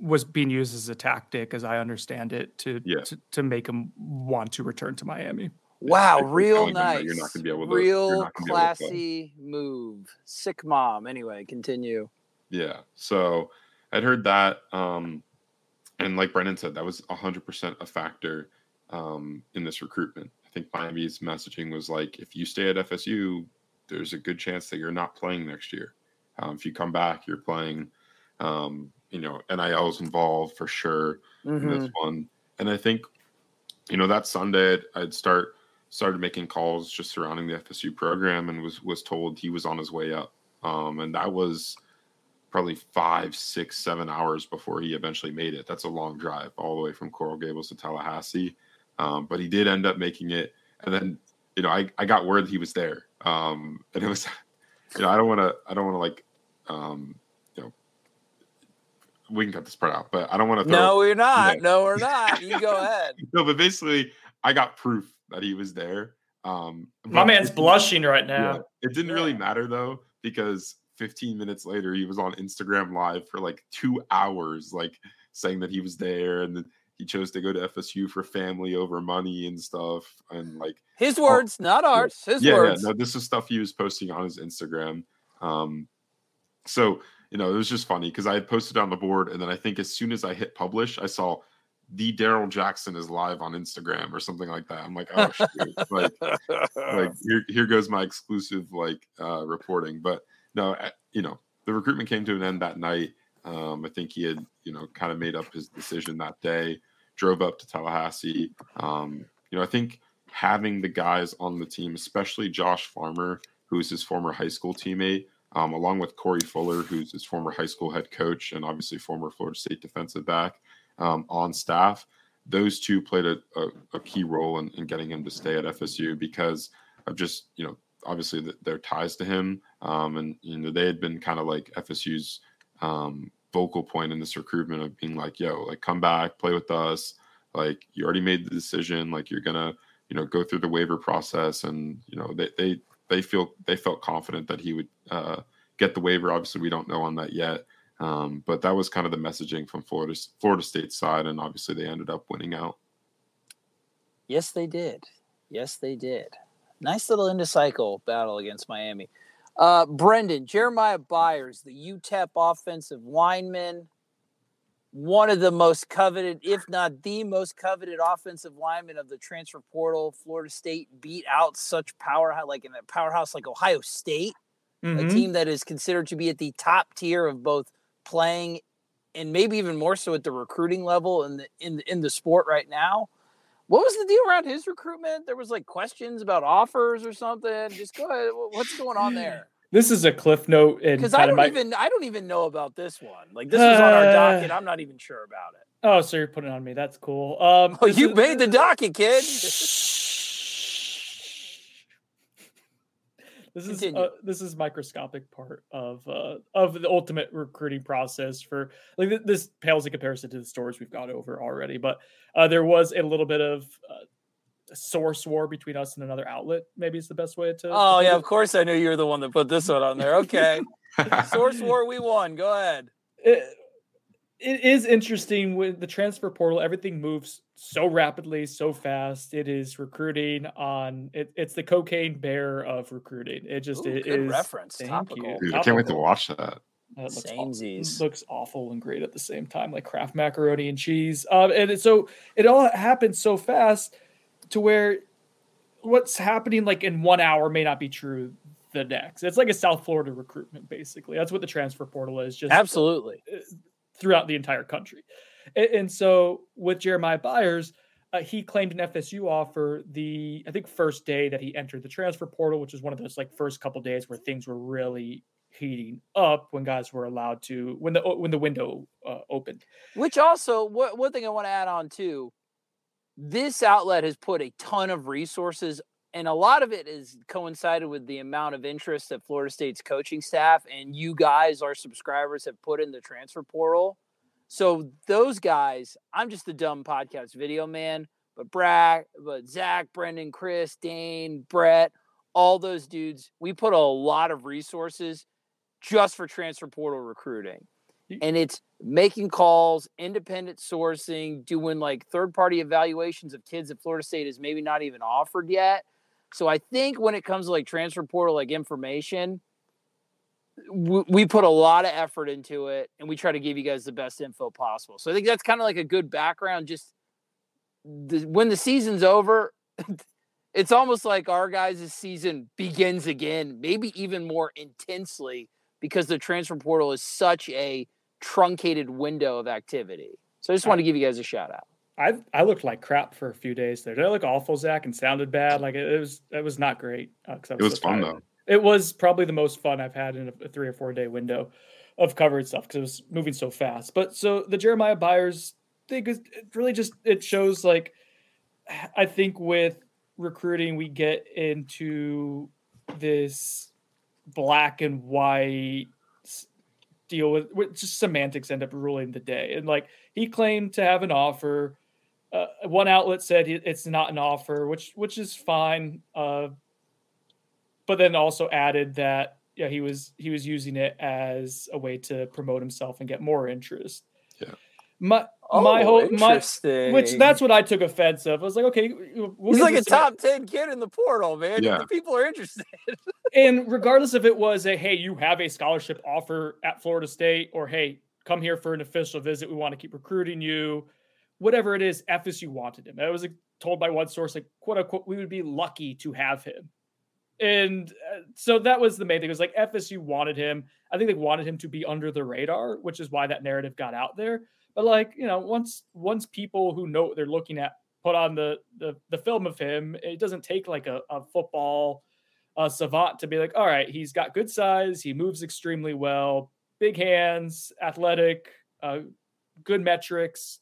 was being used as a tactic, as I understand it, to Yeah. to, to make him want to return to Miami. Wow, Basically real telling them that nice. you're not gonna be able to- real not gonna be able to play. classy move. Sick mom. Anyway, continue. Yeah. So I'd heard that. Um, and like Brendan said, that was 100% a factor um, in this recruitment. I think Miami's messaging was like, if you stay at FSU, there's a good chance that you're not playing next year. Um, if you come back, you're playing. Um, you know, NIL NIL's involved for sure in Mhm. this one. And I think, you know, that Sunday I'd, start started making calls just surrounding the FSU program and was was told he was on his way up. Um, and that was probably five, six, seven hours before he eventually made it. That's a long drive all the way from Coral Gables to Tallahassee. Um, but he did end up making it. And then, you know, I, I got word he was there. Um, and it was, you know, I don't want to, I don't want to like, um, we can cut this part out, but I don't want to throw No, we're not. No, we're not. You go ahead. no, but basically, I got proof that he was there. Um, My man's blushing right yeah, now. it didn't really matter though because 15 minutes later he was on Instagram live for like two hours, like saying that he was there and he chose to go to FSU for family over money and stuff, and like His words, not ours. His yeah, words. yeah, no, this is stuff he was posting on his Instagram. Um, so you know, it was just funny because I had posted on the board, and then I think as soon as I hit publish, I saw the Daryl Jackson is live on Instagram or something like that. I'm like, oh shoot, like, like here, here goes my exclusive like uh, reporting. But no, uh, you know, the recruitment came to an end that night. Um, I think he had, you know, kind of made up his decision that day, drove up to Tallahassee. Um, you know, I think having the guys on the team, especially Josh Farmer, who's his former high school teammate, um, along with Corey Fuller, who's his former high school head coach and obviously former Florida State defensive back, um, on staff. Those two played a, a, a key role in, in getting him to stay at FSU because of just, you know, obviously the, their ties to him. Um, and, you know, they had been kind of like FSU's um, vocal point in this recruitment of being like, yo, like come back, play with us. Like you already made the decision. Like you're going to you know, go through the waiver process, and you know, they they they feel they felt confident that he would uh, get the waiver. Obviously, we don't know on that yet, um, but that was kind of the messaging from Florida Florida State's side, and obviously they ended up winning out. Yes, they did. Yes, they did. Nice little end of cycle battle against Miami. Uh, Brendan Jeremiah Byers, the UTEP offensive lineman, one of the most coveted, if not the most coveted offensive lineman of the transfer portal. Florida State beat out such powerhouse, like in a powerhouse like Ohio State, mm-hmm. a team that is considered to be at the top tier of both playing and maybe even more so at the recruiting level in the in in the sport right now. What was the deal around his recruitment? There was like questions about offers or something. Just go ahead. What's going on there? This is a cliff note, because I don't my... even I don't even know about this one. Like this was on our docket. I'm not even sure about it. Oh, so you're putting it on me? That's cool. Um, oh, you is... made the docket, kid. this is uh, this is microscopic part of uh, of the ultimate recruiting process for like this pales in comparison to the stories we've got over already. But uh, there was a little bit of uh, source war between us and another outlet. Maybe is the best way to. Oh yeah, it. of course I knew you were the one that put this one on there. Okay, source war, we won. Go ahead. It, it is interesting with the transfer portal. Everything moves so rapidly, so fast. It is recruiting on. It, it's the cocaine bear of recruiting. It just Ooh, it good is, reference. Thank Topical. you. Dude, I can't wait to watch that. It looks, awful, looks awful and great at the same time, like Kraft macaroni and cheese. Um, and it, so it all happens so fast to where what's happening like in one hour may not be true the next. It's like a South Florida recruitment, basically. That's what the transfer portal is. Just absolutely uh, throughout the entire country. And, and so with Jeremiah Byers, uh, he claimed an FSU offer the I think first day that he entered the transfer portal, which was one of those like first couple days where things were really heating up when guys were allowed to when the when the window uh, opened. Which also, what, one thing I want to add on too this outlet has put a ton of resources and a lot of it is coincided with the amount of interest that Florida State's coaching staff and you guys, our subscribers, have put in the transfer portal. So those guys, I'm just a dumb podcast video man, but Brad, but Zach, Brendan, Chris, Dane, Brett, all those dudes, we put a lot of resources just for transfer portal recruiting and it's making calls, independent sourcing, doing like third party evaluations of kids that Florida State has maybe not even offered yet. So I think when it comes to like transfer portal like information, we, we put a lot of effort into it and we try to give you guys the best info possible. So I think that's kind of like a good background. Just the, when the season's over, it's almost like our guys' season begins again, maybe even more intensely because the transfer portal is such a truncated window of activity. So I just want to give you guys a shout out. I I looked like crap for a few days there. Did I look awful, Zach, and sounded bad? Like it, it was it was not great. Uh, was it was so fun though. It was probably the most fun I've had in a, a three or four day window of covered stuff because it was moving so fast. But so the Jeremiah Byers thing is it really just it shows like I think with recruiting we get into this black and white deal with, with just semantics end up ruling the day. And like he claimed to have an offer. Uh, one outlet said it's not an offer, which which is fine. Uh, but then also added that yeah he was he was using it as a way to promote himself and get more interest. Yeah. My oh, my whole my which that's what I took offense of. I was like, okay, we'll he's like a top ten kid in the portal, man. Yeah. The people are interested. and regardless if it was a hey, you have a scholarship offer at Florida State, or hey, come here for an official visit. We want to keep recruiting you. Whatever it is, FSU wanted him. I was told by one source, like quote unquote, we would be lucky to have him. And uh, so that was the main thing. It was like FSU wanted him. I think they wanted him to be under the radar, which is why that narrative got out there. But like, you know, once once people who know what they're looking at put on the the, the film of him, it doesn't take like a, a football uh, savant to be like, all right, he's got good size, he moves extremely well, big hands, athletic, uh, good metrics,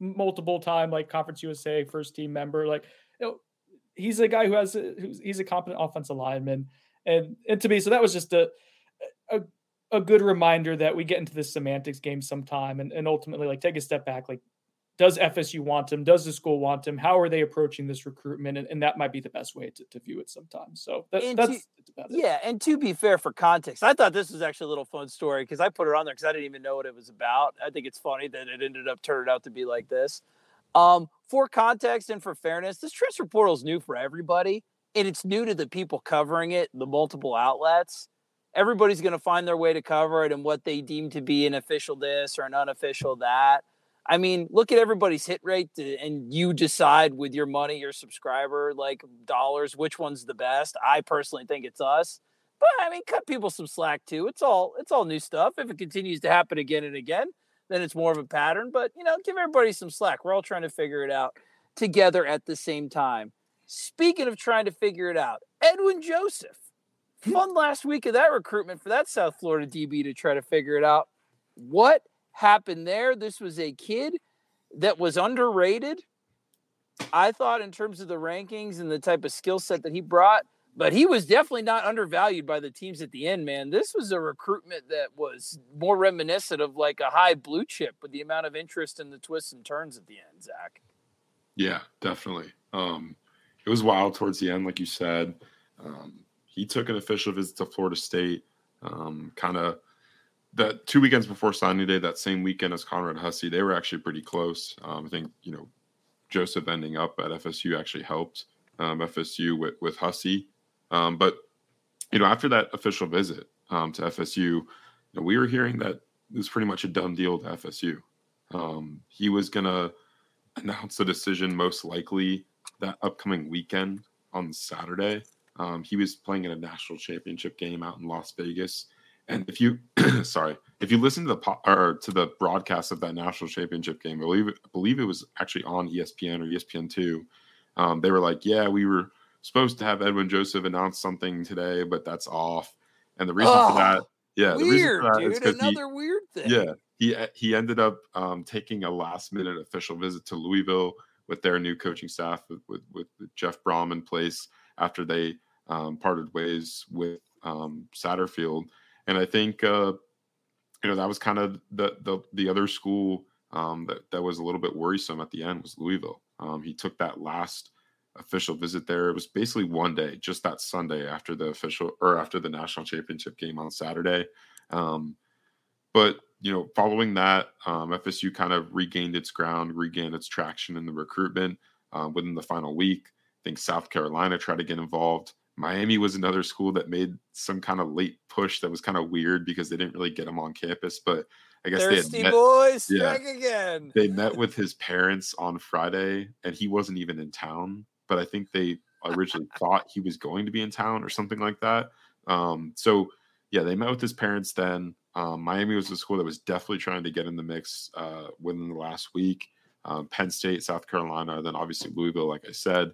multiple time like Conference USA first team member. Like, you know, he's a guy who has a, who's he's a competent offensive lineman, and and to me, so that was just a a a good reminder that we get into this semantics game sometime and, and ultimately like take a step back like does FSU want him? Does the school want him? How are they approaching this recruitment? And, and that might be the best way to, to view it sometimes. So that, that's to, yeah. And to be fair, for context, I thought this was actually a little fun story because I put it on there because I didn't even know what it was about. I think it's funny that it ended up turning out to be like this. Um, for context and for fairness, this transfer portal is new for everybody, and it's new to the people covering it, the multiple outlets. Everybody's going to find their way to cover it and what they deem to be an official this or an unofficial that. I mean, look at everybody's hit rate and you decide with your money, your subscriber, like dollars, which one's the best. I personally think it's us. But I mean, cut people some slack too. It's all it's all new stuff. If it continues to happen again and again, then it's more of a pattern. But you know, give everybody some slack. We're all trying to figure it out together at the same time. Speaking of trying to figure it out, Edwin Joseph. Fun last week of that recruitment for that South Florida DB to try to figure it out. What happened there. This was a kid that was underrated. I thought in terms of the rankings and the type of skill set that he brought, but he was definitely not undervalued by the teams at the end, man. This was a recruitment that was more reminiscent of like a high blue chip with the amount of interest and the twists and turns at the end, Zach. Yeah, definitely. Um, it was wild towards the end, like you said. Um, he took an official visit to Florida State, um, kind of that two weekends before signing day, that same weekend as Conrad Hussey, they were actually pretty close. Um, I think you know Joseph ending up at FSU actually helped um, FSU with with Hussey, um, but you know after that official visit um, to FSU, you know, we were hearing that it was pretty much a done deal to FSU. Um, he was gonna announce the decision most likely that upcoming weekend on Saturday. Um, he was playing in a national championship game out in Las Vegas and if you, sorry, if you listen to the or to the broadcast of that national championship game, I believe I believe it was actually on ESPN or ESPN two. Um, they were like, "Yeah, we were supposed to have Edwin Joseph announce something today, but that's off." And the reason oh, for that, yeah, weird, the reason for that dude. Another he, weird thing. Yeah, he he ended up um, taking a last minute official visit to Louisville with their new coaching staff with with, with Jeff Brohm in place after they um, parted ways with um, Satterfield and I think uh, you know that was kind of the the the other school um, that that was a little bit worrisome at the end was Louisville. Um, he took that last official visit there. It was basically one day, just that Sunday after the official or after the national championship game on Saturday. Um, but you know, following that, um, FSU kind of regained its ground, regained its traction in the recruitment uh, within the final week. I think South Carolina tried to get involved. Miami was another school that made some kind of late push that was kind of weird because they didn't really get him on campus. But I guess Thirsty they met, boys yeah, again. they met with his parents on Friday, and he wasn't even in town. But I think they originally thought he was going to be in town or something like that. Um, so yeah, they met with his parents then. Um, Miami was a school that was definitely trying to get in the mix uh, within the last week. Um, Penn State, South Carolina, then obviously Louisville, like I said.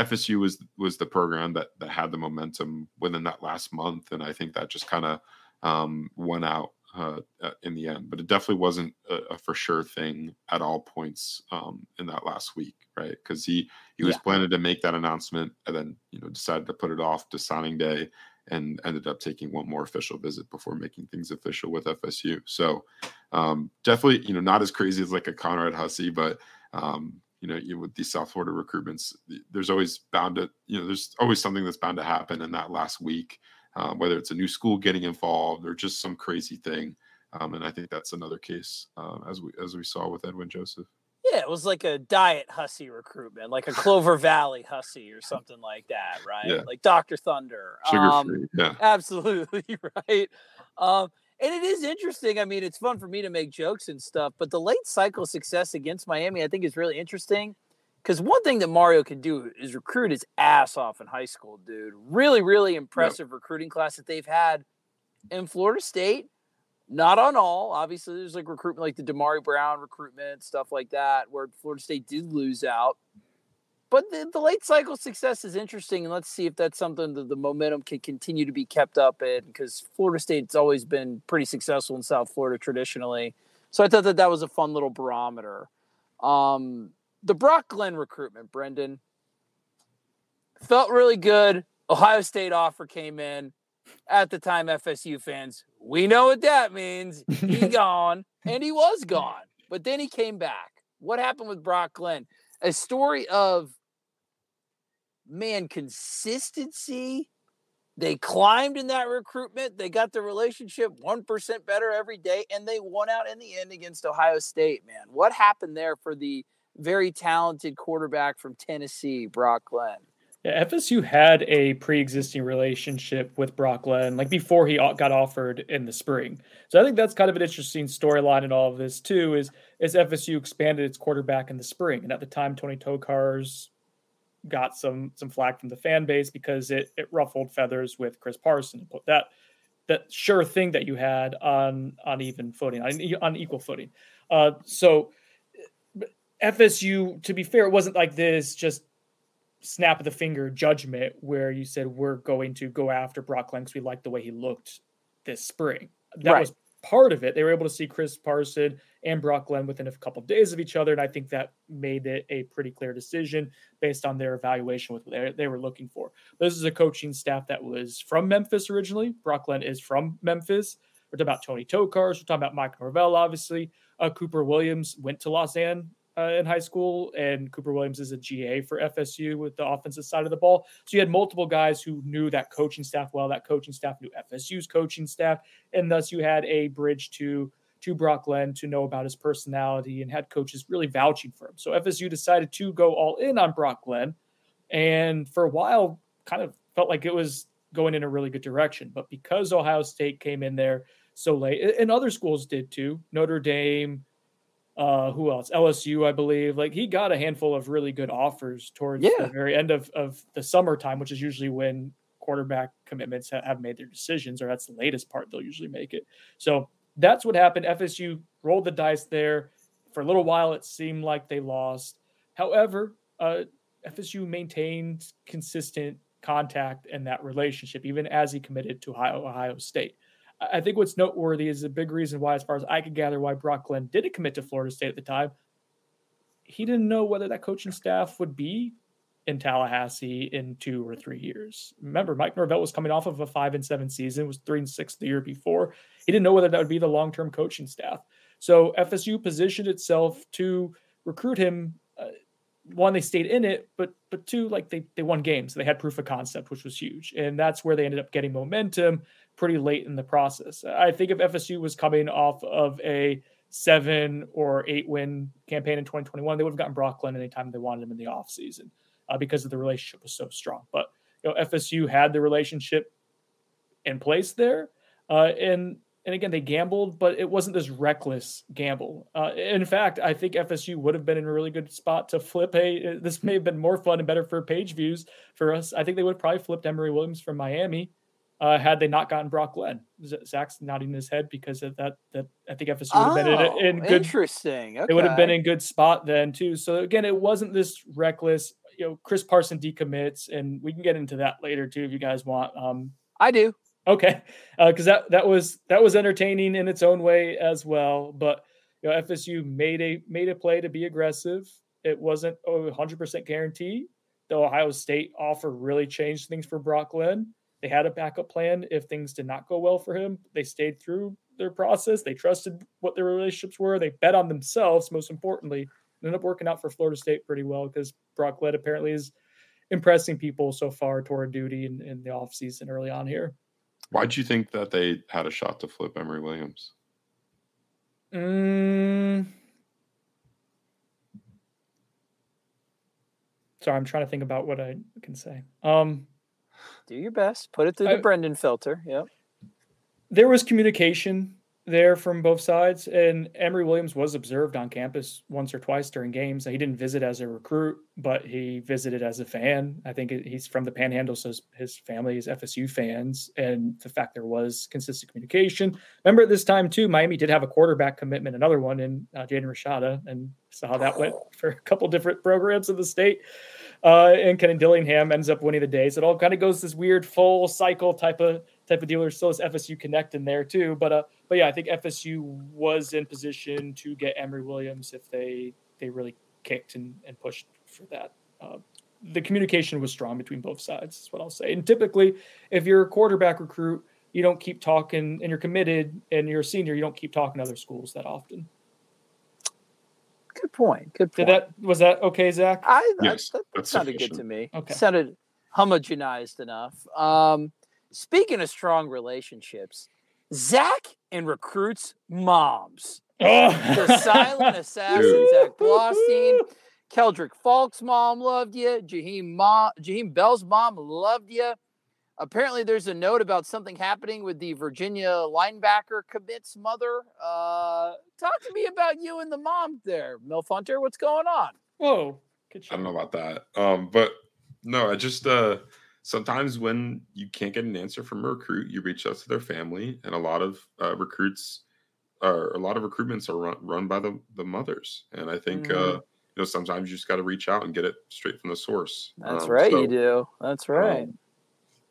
FSU was was the program that that had the momentum within that last month, and I think that just kind of um, went out uh, uh, in the end. But it definitely wasn't a, a for sure thing at all points um, in that last week, right? Because he he was yeah. planning to make that announcement, and then you know decided to put it off to signing day, and ended up taking one more official visit before making things official with FSU. So um, definitely, you know, not as crazy as like a Conrad Hussey, but um, you know, you, with these South Florida recruitments, there's always bound to, you know, there's always something that's bound to happen in that last week, um, whether it's a new school getting involved or just some crazy thing. Um, and I think that's another case uh, as we as we saw with Edwin Joseph. Yeah, it was like a diet Hussey recruitment, like a Clover Valley Hussey or something like that, right? Yeah. Like Dr. Thunder. Sugar um, free. Yeah. Absolutely right. Um, and it is interesting. I mean, it's fun for me to make jokes and stuff, but the late cycle success against Miami, I think, is really interesting. Because one thing that Mario can do is recruit his ass off in high school, dude. Really, really impressive yep. recruiting class that they've had in Florida State. Not on all. Obviously, there's like recruitment like the Damari Brown recruitment, stuff like that, where Florida State did lose out but the, the, late cycle success is interesting, and let's see if that's something that the momentum can continue to be kept up in. Because Florida State's always been pretty successful in South Florida traditionally, so I thought that that was a fun little barometer. Um, the Brock Glenn recruitment, Brendan, felt really good. Ohio State offer came in. At the time, FSU fans, we know what that means. He gone, and he was gone, but then he came back. what happened with Brock Glenn? A story of man consistency. They climbed in that recruitment. They got the relationship 1% better every day, and they won out in the end against Ohio State, man. What happened there for the very talented quarterback from Tennessee, Brock Glenn? Yeah, FSU had a pre-existing relationship with Brock Glenn, like before he got offered in the spring. So I think that's kind of an interesting storyline in all of this too. Is is FSU expanded its quarterback in the spring, and at the time Tony Tokarz got some some flack from the fan base because it it ruffled feathers with Chris Parson, put that that sure thing that you had on on even footing, on, on equal footing. Uh, so FSU, to be fair, it wasn't like this just snap of the finger judgment where you said we're going to go after Brock because we like the way he looked this spring. That right. was part of it. They were able to see Chris Parson and Brock Glenn within a couple of days of each other, and I think that made it a pretty clear decision based on their evaluation with what they, were looking for. This is a coaching staff that was from Memphis originally. Brock Glenn is from Memphis. We're talking about Tony Tokarz. We're talking about Mike Norvell, obviously. Uh, Cooper Williams went to Lausanne uh, in high school, and Cooper Williams is a GA for FSU with the offensive side of the ball. So you had multiple guys who knew that coaching staff well. That coaching staff knew FSU's coaching staff, and thus you had a bridge to to Brock Glenn to know about his personality and had coaches really vouching for him. So FSU decided to go all in on Brock Glenn, and for a while, kind of felt like it was going in a really good direction. But because Ohio State came in there so late, and other schools did too, Notre Dame uh, who else? LSU, I believe. Like he got a handful of really good offers towards yeah. the very end of, of the summertime, which is usually when quarterback commitments have made their decisions, or that's the latest part they'll usually make it. So that's what happened. FSU rolled the dice there. For a little while, it seemed like they lost. However, uh, FSU maintained consistent contact in that relationship, even as he committed to Ohio, Ohio State. I think what's noteworthy is a big reason why, as far as I could gather, why Brock Glenn didn't commit to Florida State at the time. He didn't know whether that coaching staff would be in Tallahassee in two or three years. Remember, Mike Norvell was coming off of a five and seven season, was three and six the year before. He didn't know whether that would be the long term coaching staff. So FSU positioned itself to recruit him. Uh, one, they stayed in it, but but two, like they they won games. They had proof of concept, which was huge, and that's where they ended up getting momentum pretty late in the process. I think if FSU was coming off of a seven or eight win campaign in 2021, they would have gotten Brock Glenn anytime they wanted him in the offseason uh, because of the relationship was so strong. But you know, FSU had the relationship in place there. Uh, and and again, they gambled, but it wasn't this reckless gamble. Uh, in fact, I think FSU would have been in a really good spot to flip. Hey, this may have been more fun and better for page views for us. I think they would have probably flipped Emory Williams from Miami uh, had they not gotten Brock Glenn. Zach's nodding his head because of that. That I think FSU would have oh, been in, in good. Interesting. Okay. It would have been in good spot then too. So again, it wasn't this reckless. You know, Chris Parson decommits, and we can get into that later too if you guys want. Um, I do. Okay, because uh, that that was that was entertaining in its own way as well. But you know, FSU made a made a play to be aggressive. It wasn't a 100% guarantee. The Ohio State offer really changed things for Brock Glenn they had a backup plan if things did not go well for him. They stayed through their process. They trusted what their relationships were. They bet on themselves, most importantly. Ended up working out for Florida State pretty well because Brock Glenn apparently is impressing people so far toward duty in, in the offseason early on here. Why'd you think that they had a shot to flip Emory Williams? Mm. Sorry, I'm trying to think about what I can say. Um, do your best. Put it through the Brendan filter. Yep. There was communication there from both sides, and Emory Williams was observed on campus once or twice during games. He didn't visit as a recruit, but he visited as a fan. I think he's from the Panhandle, so his family is FSU fans, and the fact there was consistent communication. Remember at this time too, Miami did have a quarterback commitment, another one in uh, Jaden Rashada, and saw how that went for a couple different programs in the state. Uh, and Kenny Dillingham ends up winning the day. So it all kind of goes this weird full cycle type of type of deal. There's still has FSU connect in there too. But uh, but yeah, I think FSU was in position to get Emory Williams if they they really kicked and, and pushed for that. Uh, the communication was strong between both sides. Is what I'll say. And typically, if you're a quarterback recruit, you don't keep talking, and you're committed, and you're a senior, you don't keep talking to other schools that often. Good point. Good point. Did that was that okay, Zach? I Yes, that, that that's sounded good to me. Okay. Sounded homogenized enough. Um, speaking of strong relationships, Zach and recruits moms. The silent assassin, Dude. Zach Blostein. Keldric Faulk's mom loved you. Jaheim, mom, Jaheim Bell's mom loved you. Apparently, there's a note about something happening with the Virginia linebacker commits mother. Uh, talk to me about you and the mom there, Milf Hunter. What's going on? Whoa. I don't know about that. Um, but no, I just uh sometimes when you can't get an answer from a recruit, you reach out to their family, and a lot of uh, recruits are a lot of recruitments are run, run by the the mothers, and I think Mhm. uh you know sometimes you just got to reach out and get it straight from the source. That's Um, right, so, you do. That's right. um,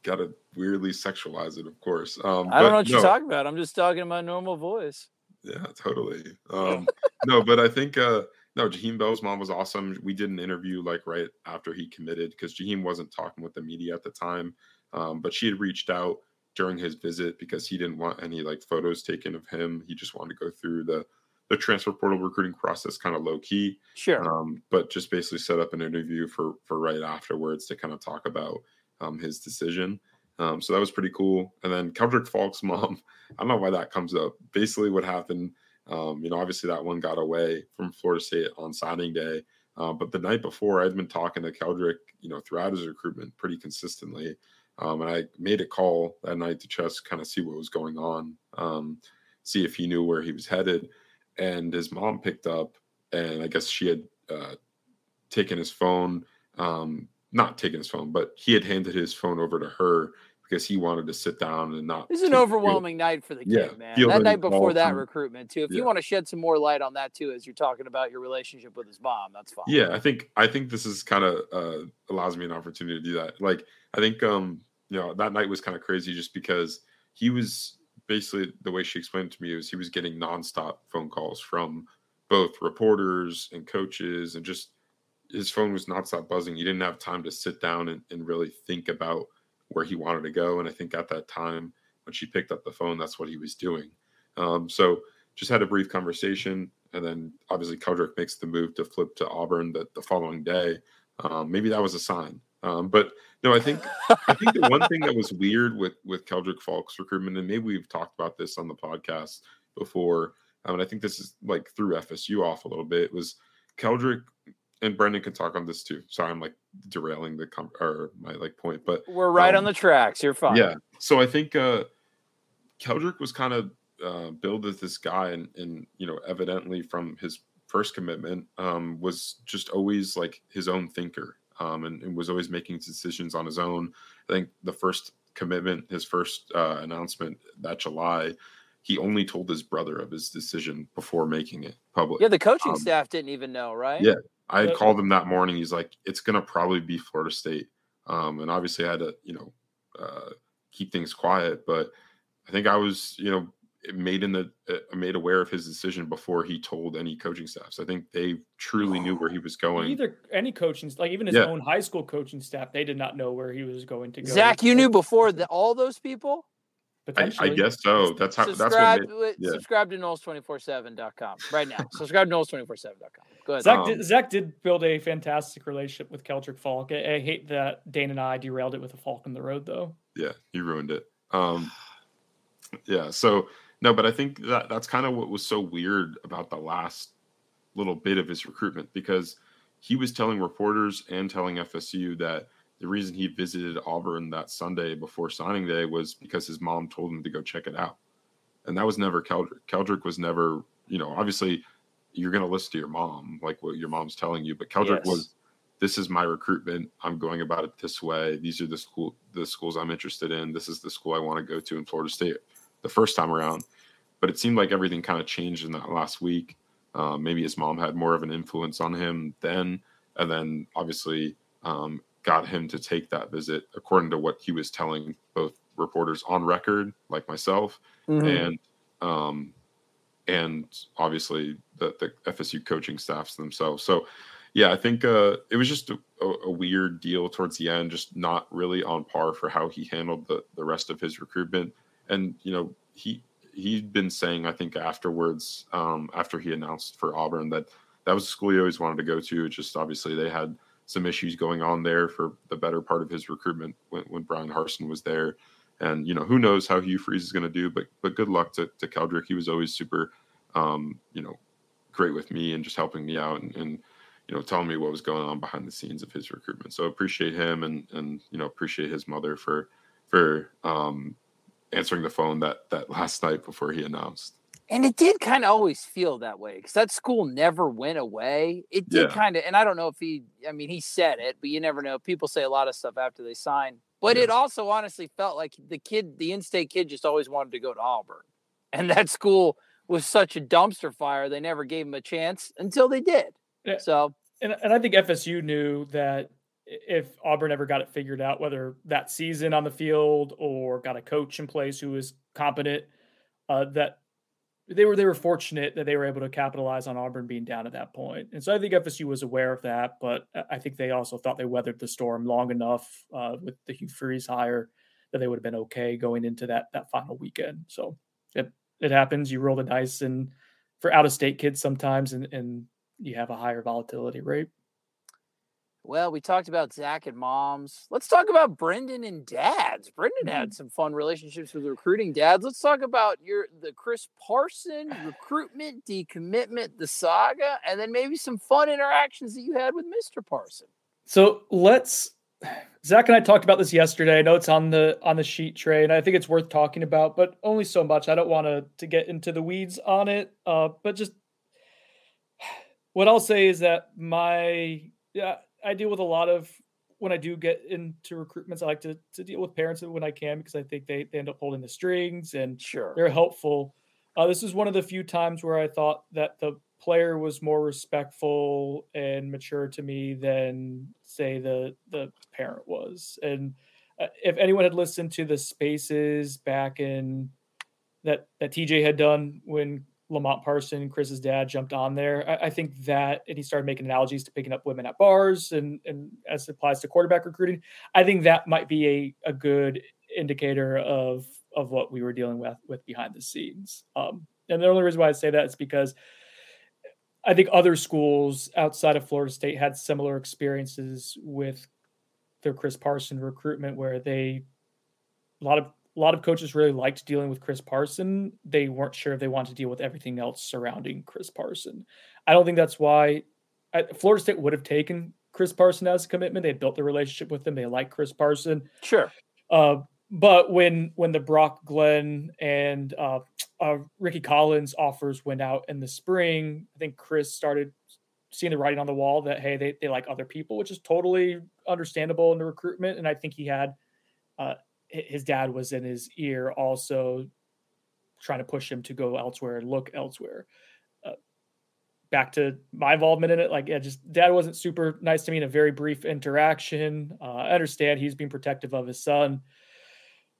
got to weirdly sexualize it, of course. Um, I don't know what you're talking about. I'm just talking in my normal voice. Yeah, totally. Um, no, but I think uh no, Jaheim Bell's mom was awesome. We did an interview like right after he committed because Jaheim wasn't talking with the media at the time. Um, but she had reached out during his visit because he didn't want any like photos taken of him. He just wanted to go through the the transfer portal recruiting process kind of low key. Sure. Um, but just basically set up an interview for for right afterwards to kind of talk about um, his decision. Um, so that was pretty cool. And then Keldric Faulk's mom, I don't know why that comes up. Basically, what happened, um, you know, obviously that one got away from Florida State on signing day. Uh, but the night before, I'd been talking to Keldric, you know, throughout his recruitment pretty consistently. Um, and I made a call that night to just kind of see what was going on, um, see if he knew where he was headed. And his mom picked up, and I guess she had uh, taken his phone, um, not taken his phone, but he had handed his phone over to her because he wanted to sit down and not. This is an overwhelming night for the kid, Yeah, man. That night before that recruitment, too. If Yeah. you want to shed some more light on that, too, as you're talking about your relationship with his mom, that's fine. Yeah, I think I think this is kind of uh, allows me an opportunity to do that. Like I think um you know that night was kind of crazy just because he was basically the way she explained to me was he was getting nonstop phone calls from both reporters and coaches and just his phone was nonstop buzzing. He didn't have time to sit down and, and really think about where he wanted to go. And I think at that time when she picked up the phone, that's what he was doing. Um, so just had a brief conversation, and then obviously Keldric makes the move to flip to Auburn the, following day. Um, maybe that was a sign. Um, but no, I think I think the one thing that was weird with with Keldric Faulk's recruitment, and maybe we've talked about this on the podcast before, um, and I think this is like threw FSU off a little bit. Was Keldric and Brendan can talk on this too. Sorry, I'm like derailing the com- or my like point, but We're right on Um, the tracks. You're fine. yeah. So I think uh Keldric was kind of uh, billed as this guy, and and you know, evidently from his first commitment, um, was just always like his own thinker, um, and, and was always making decisions on his own. I think the first commitment, his first uh, announcement that July, he only told his brother of his decision before making it public. Yeah, the coaching Um, staff didn't even know, right? yeah. I had called him that morning. He's like, it's gonna probably be Florida State, um, and obviously I had to, you know, uh, keep things quiet. But I think I was, you know, made in the uh, made aware of his decision before he told any coaching staffs. I think they truly knew where he was going. Either any coaching, like even his Yeah. own high school coaching staff, they did not know where he was going to go. Zach, you knew before the, all those people? I, I guess so. That's how. That's what. subscribe, Made, with- yeah. subscribe to Noles247.com right now. subscribe to Noles247.com. Go ahead. Zach, Um, did, Zach did build a fantastic relationship with Keldric Faulk. I, I hate that Dane and I derailed it with a Falk in the road, though. yeah, you ruined it. Um, yeah. So no, but I think that that's kind of what was so weird about the last little bit of his recruitment because he was telling reporters and telling FSU that the reason he visited Auburn that Sunday before signing day was because his mom told him to go check it out, and that was never Keldric. Keldric was never, you know, obviously you're going to listen to your mom, like what your mom's telling you, but Keldric Yes. was this is my recruitment. I'm going about it this way. These are the school the schools I'm interested in. This is the school I want to go to in Florida State the first time around. But it seemed like everything kind of changed in that last week. Um, maybe his mom had more of an influence on him then, and then obviously um, got him to take that visit according to what he was telling both reporters on record, like myself, Mhm. and um, and obviously the, the FSU coaching staffs themselves. So, yeah, I think uh, it was just a, a, a weird deal towards the end, just not really on par for how he handled the the rest of his recruitment. And you know, he he'd been saying, I think afterwards, um, after he announced for Auburn that that was a school he always wanted to go to. It's just obviously they had some issues going on there for the better part of his recruitment when, when Bryan Harsin was there. And you know who knows how Hugh Freeze is going to do, but but good luck to, to Keldric. He was always super, um, you know, great with me and just helping me out and, and you know telling me what was going on behind the scenes of his recruitment. So appreciate him and and you know appreciate his mother for for um, answering the phone that that last night before he announced. And it did kind of always feel that way because that school never went away. It did yeah. kind of, and I don't know if he, I mean, he said it, but you never know. People say a lot of stuff after they sign, but yeah. it also honestly felt like the kid, the in-state kid, just always wanted to go to Auburn, and that school was such a dumpster fire. They never gave him a chance until they did. Yeah. So, and and I think FSU knew that if Auburn ever got it figured out, whether that season on the field or got a coach in place who was competent, uh, that they were they were fortunate that they were able to capitalize on Auburn being down at that point. And so I think FSU was aware of that, but I think they also thought they weathered the storm long enough uh, with the Hugh Freeze hire that they would have been okay going into that that final weekend. So it it happens. You roll the dice, and for out of state kids sometimes, and and you have a higher volatility rate. Well, we talked about Zach and moms. Let's talk about Brendan and dads. Brendan mm-hmm. had some fun relationships with recruiting dads. Let's talk about your the Chris Parson recruitment, decommitment, the saga, and then maybe some fun interactions that you had with Mr. Parson. So let's Zach and I talked about this yesterday. I know it's on the on the sheet tray, and I think it's worth talking about, but only so much. I don't want to to get into the weeds on it. Uh, but just what I'll say is that my yeah I deal with a lot of when I do get into recruitments, I like to, to deal with parents when I can because I think they, they end up holding the strings and sure they're helpful. Uh, this is one of the few times where I thought that the player was more respectful and mature to me than say the the parent was. And uh, if anyone had listened to the spaces back in that that TJ had done when Lamont Parson, Chris's dad, jumped on there. I, I, think that, and he started making analogies to picking up women at bars, and and as it applies to quarterback recruiting, I think that might be a a good indicator of of what we were dealing with with behind the scenes. Um, and the only reason why I say that is because I think other schools outside of Florida State had similar experiences with their Chris Parson recruitment, where they a lot of a lot of coaches really liked dealing with Chris Parson. They weren't sure if they wanted to deal with everything else surrounding Chris Parson. I don't think that's why I, Florida State would have taken Chris Parson as a commitment. They built the relationship with him. They like Chris Parson. Sure. Uh, but when when the Brock Glenn and uh, uh, Rickie Collins offers went out in the spring, I think Chris started seeing the writing on the wall that hey they, they like other people, which is totally understandable in the recruitment. And I think he had uh, his dad was in his ear also trying to push him to go elsewhere and look elsewhere. Uh, back to my involvement in it, like yeah, just dad wasn't super nice to me in a very brief interaction. Uh, I understand he's being protective of his son.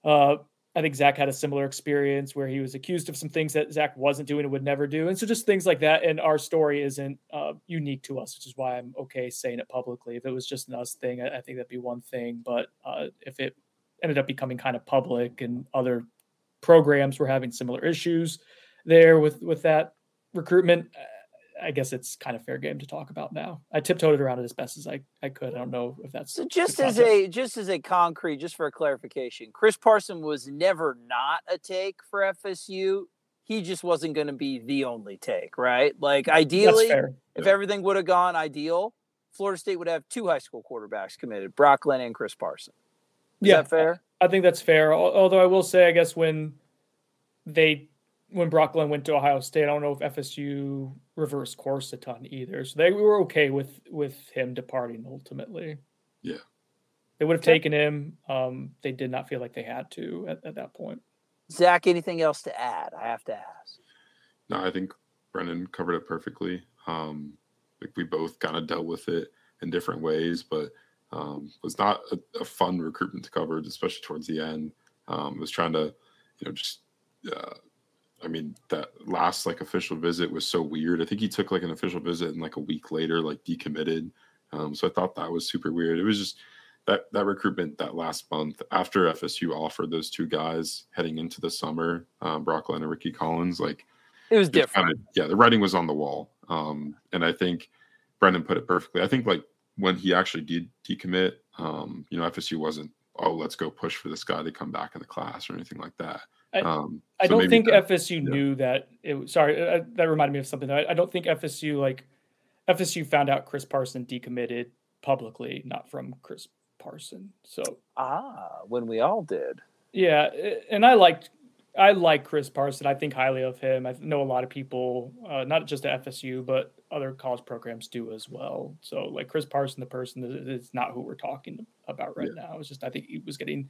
Uh, I think Zach had a similar experience where he was accused of some things that Zach wasn't doing and would never do, and so just things like that. And our story isn't uh, unique to us, which is why I'm okay saying it publicly. If it was just an us thing, I, I think that'd be one thing. But uh, if it ended up becoming kind of public and other programs were having similar issues there with with that recruitment. Uh, i guess it's kind of fair game to talk about now. I tiptoed it around it as best as i, I could. I don't know if that's so just as a just as a concrete just for a clarification chris parson was never not a take for fsu he just wasn't going to be the only take right? Like ideally if everything would have gone ideal florida state would have two high school quarterbacks committed brock glenn and chris parson is yeah, fair? I think that's fair. Although I will say, I guess when they when Brock Glenn went to Ohio State, I don't know if FSU reversed course a ton either. So they were okay with with him departing ultimately. Yeah. They would have okay. taken him. Um, they did not feel like they had to at, at that point. Zach, anything else to add? I have to ask. No, I think Brendan covered it perfectly. Um, like we both kind of dealt with it in different ways, but um, was not a, a, fun recruitment to cover, especially towards the end. Um, was trying to, you know, just, uh, I mean, that last like official visit was so weird. I think he took like an official visit and like a week later, like decommitted. Um, so I thought that was super weird. It was just that that recruitment that last month after FSU offered those two guys heading into the summer, um, Brock Glenn and Rickie Collins, like it was different. Kind of, yeah, the writing was on the wall. Um, and I think Brendan put it perfectly. I think like when he actually did decommit, um, you know, FSU wasn't, oh, let's go push for this guy to come back in the class or anything like that. I, um, I so don't think that, FSU yeah. knew that. It sorry, uh, that reminded me of something. I, I don't think FSU like FSU found out Chris Parson decommitted publicly, not from Chris Parson. So ah, when we all did. Yeah, and I liked I like Chris Parson. I think highly of him. I know a lot of people, uh, not just at FSU, but other college programs do as well. So, like Chris Parson, the person is not who we're talking about right yeah. now. It's just I think he was getting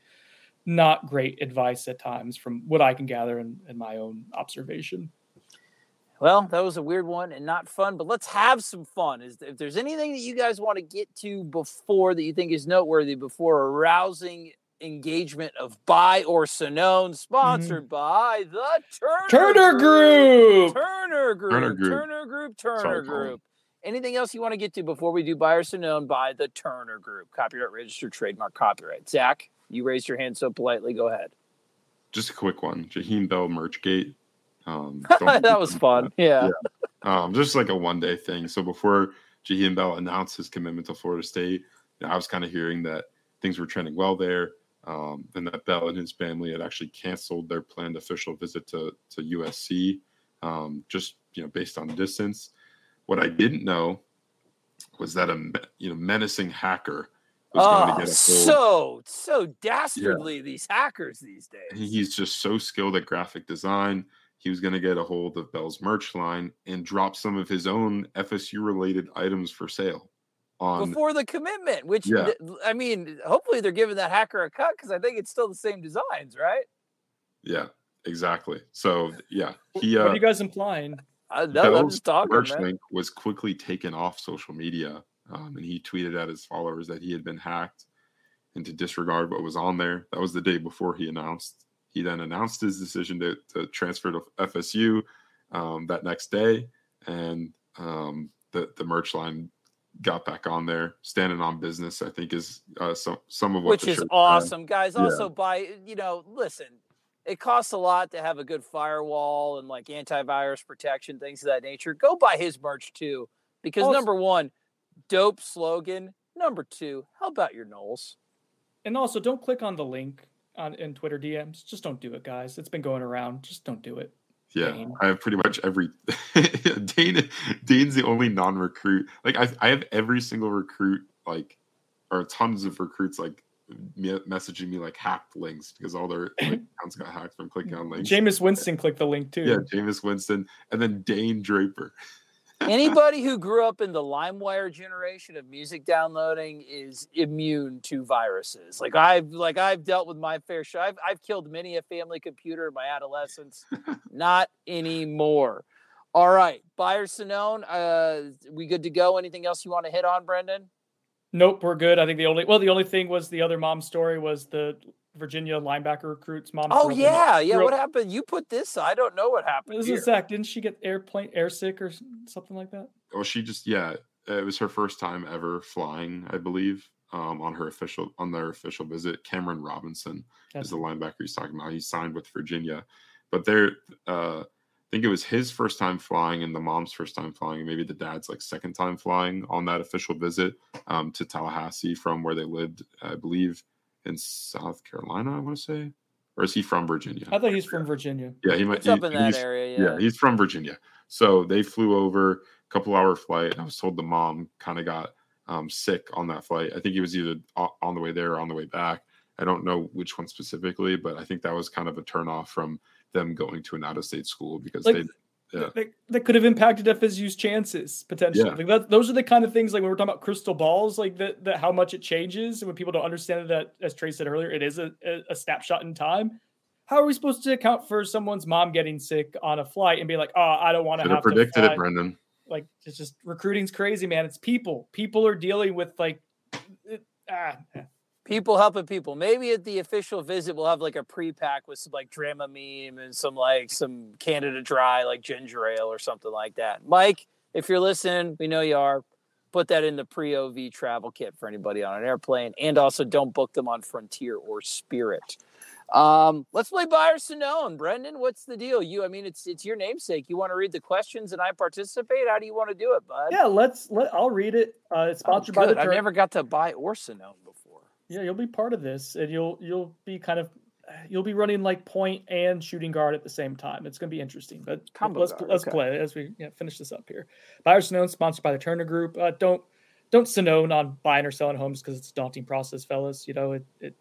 not great advice at times from what I can gather in, in my own observation. Well, that was a weird one and not fun, but let's have some fun. Is if there's anything that you guys want to get to before that you think is noteworthy before a rousing engagement of Buy or Sonnone, sponsored mm-hmm. by the Turner, Turner Group. Turner Group. Turner Group. Turner Group. Turner Group. Anything else you want to get to before we do Buy or Sonnone by the Turner Group? Copyright registered trademark copyright. Zach, you raised your hand so politely. Go ahead. Just a quick one. Jaheim Bell Merchgate. Um, that was fun. Yeah. yeah. Um, just like a one day thing. So before Jaheim Bell announced his commitment to Florida State, I was kind of hearing that things were trending well there um, and that Bell and his family had actually canceled their planned official visit to to USC, um, just you know based on distance. What I didn't know was that a you know menacing hacker was oh, going to get a so so dastardly yeah. these hackers these days. He's just so skilled at graphic design. He was going to get a hold of Bell's merch line and drop some of his own FSU related items for sale on before the commitment. Which yeah. I mean, hopefully they're giving that hacker a cut because I think it's still the same designs, right? Yeah, exactly. So yeah, he. Uh, what are you guys implying? I know, I'm just talking. Link was quickly taken off social media, um, and he tweeted at his followers that he had been hacked and to disregard what was on there. That was the day before he announced. He then announced his decision to, to transfer to FSU um, that next day, and um, the the merch line got back on there, standing on business. I think is uh, some some of what which is awesome, guys. Also, yeah. by you know, listen, it costs a lot to have a good firewall and like antivirus protection, things of that nature. Go buy his merch too, because also, number one, dope slogan. Number two, how about your Noles? And also, don't click on the link on in Twitter DMs. Just don't do it, guys. It's been going around. Just don't do it. Yeah, Dane. I have pretty much every Dane. Dane's the only non-recruit. Like I, I have every single recruit, like, or tons of recruits, like messaging me like hacked links because all their like, accounts got hacked from clicking on links. Jameis Winston clicked the link too. Yeah, Jameis Winston, and then Dane Draper. Anybody who grew up in the LimeWire generation of music downloading is immune to viruses. Like I've like I've dealt with my fair share. I've, I've killed many a family computer in my adolescence. Not anymore. All right, Buyer Sonnone, uh, we good to go? Anything else you want to hit on, Brendan? Nope, we're good. I think the only well, the only thing was the other mom story was the Virginia linebacker recruit's mom. Oh yeah, yeah. What happened? You put this. I don't know what happened. This here. is Zach. Didn't she get airplane air sick or something like that? Oh, she just yeah. It was her first time ever flying, I believe, um, on her official on their official visit. Cameron Robinson That's is the linebacker he's talking about. He signed with Virginia, but they're. Uh, I think it was his first time flying and the mom's first time flying, and maybe the dad's like second time flying on that official visit um, to Tallahassee from where they lived, I believe, in South Carolina, I want to say. Or is he from Virginia? I thought he's from Virginia. Yeah, he might. It's up in that area. Yeah. yeah, he's from Virginia. So they flew over, a couple hour flight. I was told the mom kind of got um, sick on that flight. I think he was either on the way there or on the way back. I don't know which one specifically, but I think that was kind of a turnoff from them going to an out of state school because like, they yeah. that, that could have impacted FSU's chances potentially. Yeah. Like that, those are the kind of things like when we're talking about crystal balls, like that, that how much it changes. And when people don't understand that, as Trey said earlier, it is a, a, snapshot in time. How are we supposed to account for someone's mom getting sick on a flight and be like, oh, I don't want to have predicted it, Brendan. Like it's just recruiting's crazy, man. It's people. People are dealing with like, it, ah, people helping people. Maybe at the official visit, we'll have like a pre pack with some like Dramamine and some like some Canada Dry, like ginger ale or something like that. Mike, if you're listening, we know you are. Put that in the pre OV travel kit for anybody on an airplane. And also don't book them on Frontier or Spirit. Um, let's play buyer Sonnone. Brendan, what's the deal? You, I mean, it's it's your namesake. You want to read the questions and I participate? How do you want to do it, bud? Yeah, let's let I'll read it. Uh, it's oh, sponsored oh, by the. I've never got to buy or Sonnone before. Yeah, you'll be part of this, and you'll you'll be kind of you'll be running like point and shooting guard at the same time. It's going to be interesting. But Combo let's guard, let's okay. play as we yeah, finish this up here. Buyer Sonnone sponsored by the Turner Group. Uh, don't don't Sonnone on buying or selling homes because it's a daunting process, fellas. You know it it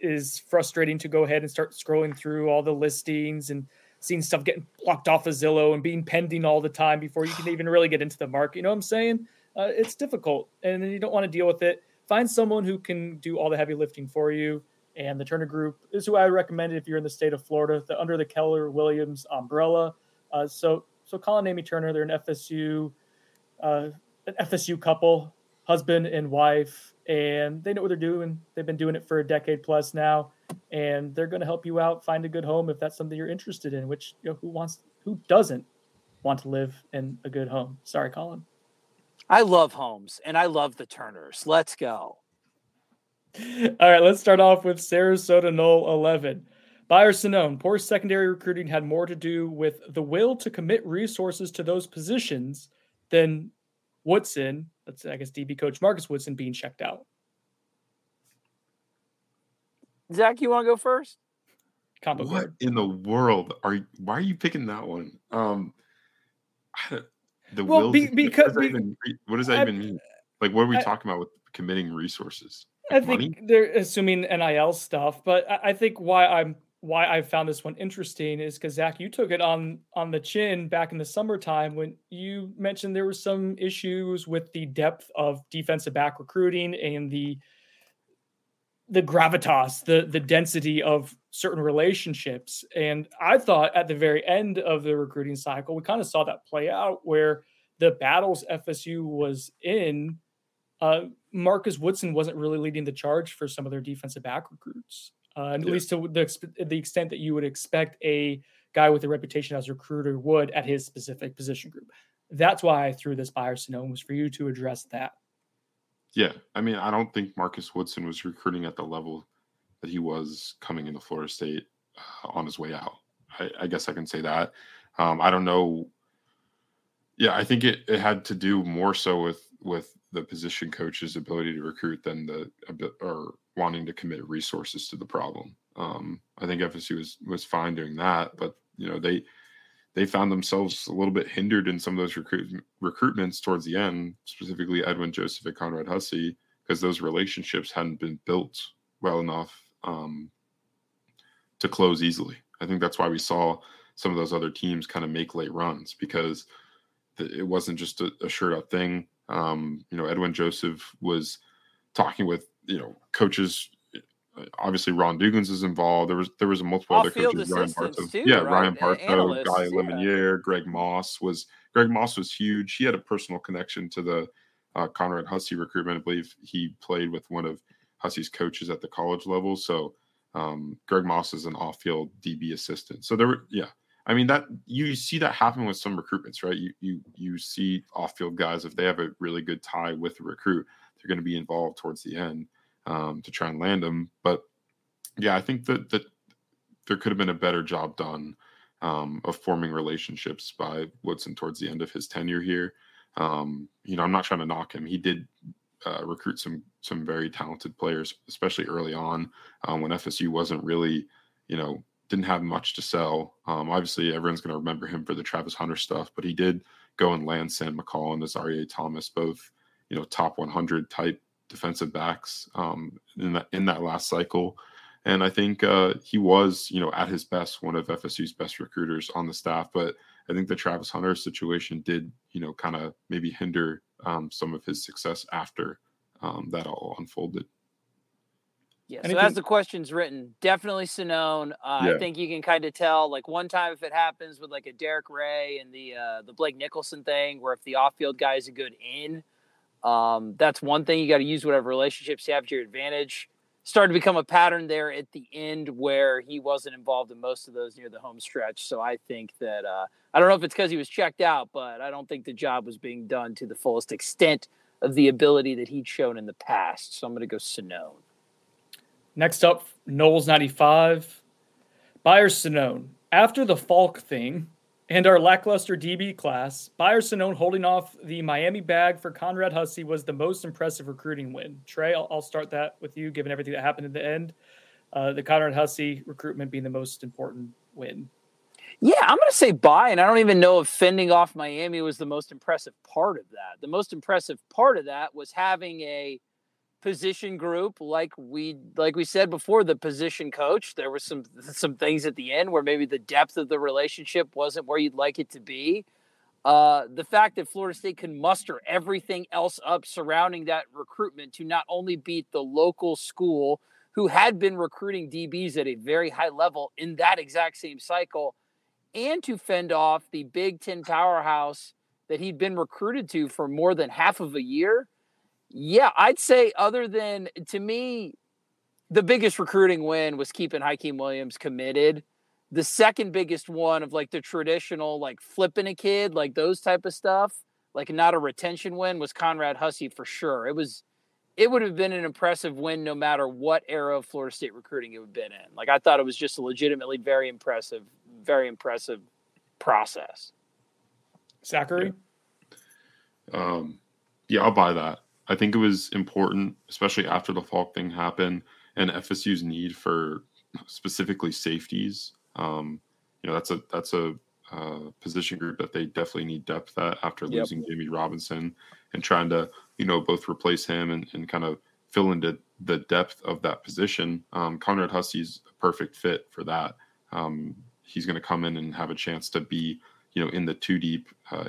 is frustrating to go ahead and start scrolling through all the listings and seeing stuff getting blocked off of Zillow and being pending all the time before you can even really get into the market. You know what I'm saying? Uh, it's difficult and you don't want to deal with it. Find someone who can do all the heavy lifting for you. And the Turner Group is who I recommend if you're in the state of Florida, the, under the Keller Williams umbrella. Uh, so, so Colin and Amy Turner, they're an FSU, uh, an FSU couple, husband and wife and they know what they're doing. They've been doing it for a decade plus now, and they're going to help you out find a good home if that's something you're interested in. Which you know, who wants, who doesn't want to live in a good home? Sorry, Colin. I love homes, and I love the Turners. Let's go. All right, let's start off with Sarasota Knoll 11. Buyer Sonnone, poor secondary recruiting had more to do with the will to commit resources to those positions than Woodson let's say, I guess DB coach Marcus Woodson being checked out. Zach, you want to go first? Combo what card. in the world are you, why are you picking that one? Um, the well, will be, because what does, even, what does that I, even mean? Like, what are we I, talking about with committing resources? Like I think money? they're assuming NIL stuff, but I, I think why I'm why I found this one interesting is because Zach, you took it on on the chin back in the summertime when you mentioned there were some issues with the depth of defensive back recruiting and the the gravitas, the the density of certain relationships. And I thought at the very end of the recruiting cycle, we kind of saw that play out where the battles FSU was in, uh, Marcus Woodson wasn't really leading the charge for some of their defensive back recruits uh, at yeah. least to the, the extent that you would expect a guy with a reputation as a recruiter would at his specific position group. That's why I threw this buyer Sonnone was for you to address that. Yeah, I mean, I don't think Marcus Woodson was recruiting at the level that he was coming into Florida State uh, on his way out. I, I, guess I can say that. Um, I don't know. Yeah, I think it, it had to do more so with with the position coach's ability to recruit than the or wanting to commit resources to the problem. Um, I think FSU was was fine doing that, but you know they they found themselves a little bit hindered in some of those recruit, recruitments towards the end, specifically Edwin Joseph and Conrad Hussey, because those relationships hadn't been built well enough um, to close easily. I think that's why we saw some of those other teams kind of make late runs because it wasn't just a, a shirt up thing. Um, you know, Edwin Joseph was talking with you know coaches. Obviously, Ron Dugans is involved. There was there was a multiple other coaches. Ryan too, yeah, right? Ryan Bartow, Guy yeah. Lemonier, Greg Moss was Greg Moss was huge. He had a personal connection to the uh, Conrad Hussey recruitment. I believe he played with one of Hussey's coaches at the college level. So um, Greg Moss is an off-field DB assistant. So there were, yeah, I mean that you see that happen with some recruitments, right? You you you see off-field guys if they have a really good tie with the recruit, they're going to be involved towards the end um, to try and land them. But yeah, I think that that there could have been a better job done um, of forming relationships by Woodson towards the end of his tenure here. Um, you know, I'm not trying to knock him. He did uh, recruit some some very talented players, especially early on um, when FSU wasn't really, you know, didn't have much to sell. Um, obviously, everyone's going to remember him for the Travis Hunter stuff, but he did go and land Sam McCall and Azareye'h Thomas, both you know top 100 type defensive backs um, in that in that last cycle. And I think uh, he was, you know, at his best, one of FSU's best recruiters on the staff. But I think the Travis Hunter situation did, you know, kind of maybe hinder um, some of his success after um, that all unfolded. Yeah, so as the question's written, definitely Sonnone. Uh, yeah. I think you can kind of tell, like one time if it happens with like a Derek Ray and the uh, the Blake Nicholson thing, where if the off field guy is a good in, um, that's one thing you got to use whatever relationships you have to your advantage. Started to become a pattern there at the end where he wasn't involved in most of those near the home stretch. So I think that uh, I don't know if it's because he was checked out, but I don't think the job was being done to the fullest extent of the ability that he'd shown in the past. So I'm going to go Sonnone. Next up, Knowles 95. Byers Sonnone. After the Faulk thing and our lackluster DB class, Byers Sonnone holding off the Miami bag for Conrad Hussey was the most impressive recruiting win. Trey, I'll, I'll start that with you, given everything that happened in the end. Uh, the Conrad Hussey recruitment being the most important win. Yeah, I'm going to say buy, and I don't even know if fending off Miami was the most impressive part of that. The most impressive part of that was having a position group like we like we said before the position coach there was some some things at the end where maybe the depth of the relationship wasn't where you'd like it to be. Uh, the fact that Florida State can muster everything else up surrounding that recruitment to not only beat the local school who had been recruiting DBs at a very high level in that exact same cycle and to fend off the Big Ten powerhouse that he'd been recruited to for more than half of a year yeah, I'd say other than to me, the biggest recruiting win was keeping Hykeem Williams committed. The second biggest one of like the traditional like flipping a kid, like those type of stuff, like not a retention win was Conrad Hussey for sure. It was it would have been an impressive win no matter what era of Florida State recruiting it would have been in. Like I thought it was just a legitimately very impressive, very impressive process. Zachary? Um yeah, I'll buy that. I think it was important, especially after the Faulk thing happened and FSU's need for specifically safeties. Um, you know, that's a that's a uh, position group that they definitely need depth at after yep. losing Jamie Robinson and trying to, you know, both replace him and, and kind of fill into the depth of that position. Um, Conrad Hussey's a perfect fit for that. Um, he's going to come in and have a chance to be you know in the two deep uh,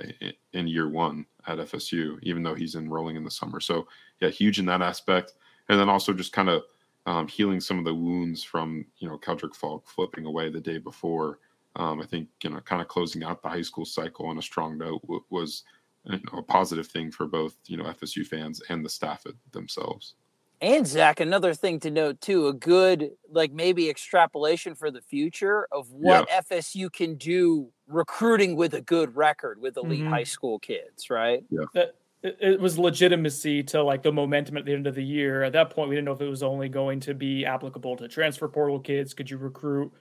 in year one at FSU, even though he's enrolling in the summer. So yeah, huge in that aspect, and then also just kind of um, healing some of the wounds from you know Keldric Faulk flipping away the day before. Um, I think you know kind of closing out the high school cycle on a strong note w- was you know, a positive thing for both you know FSU fans and the staff themselves. And Zach, another thing to note too, a good like maybe extrapolation for the future of what yeah. FSU can do recruiting with a good record with elite mm-hmm. high school kids, right? Yeah. That, it was legitimacy to like the momentum at the end of the year. At that point, we didn't know if it was only going to be applicable to transfer portal kids. Could you recruit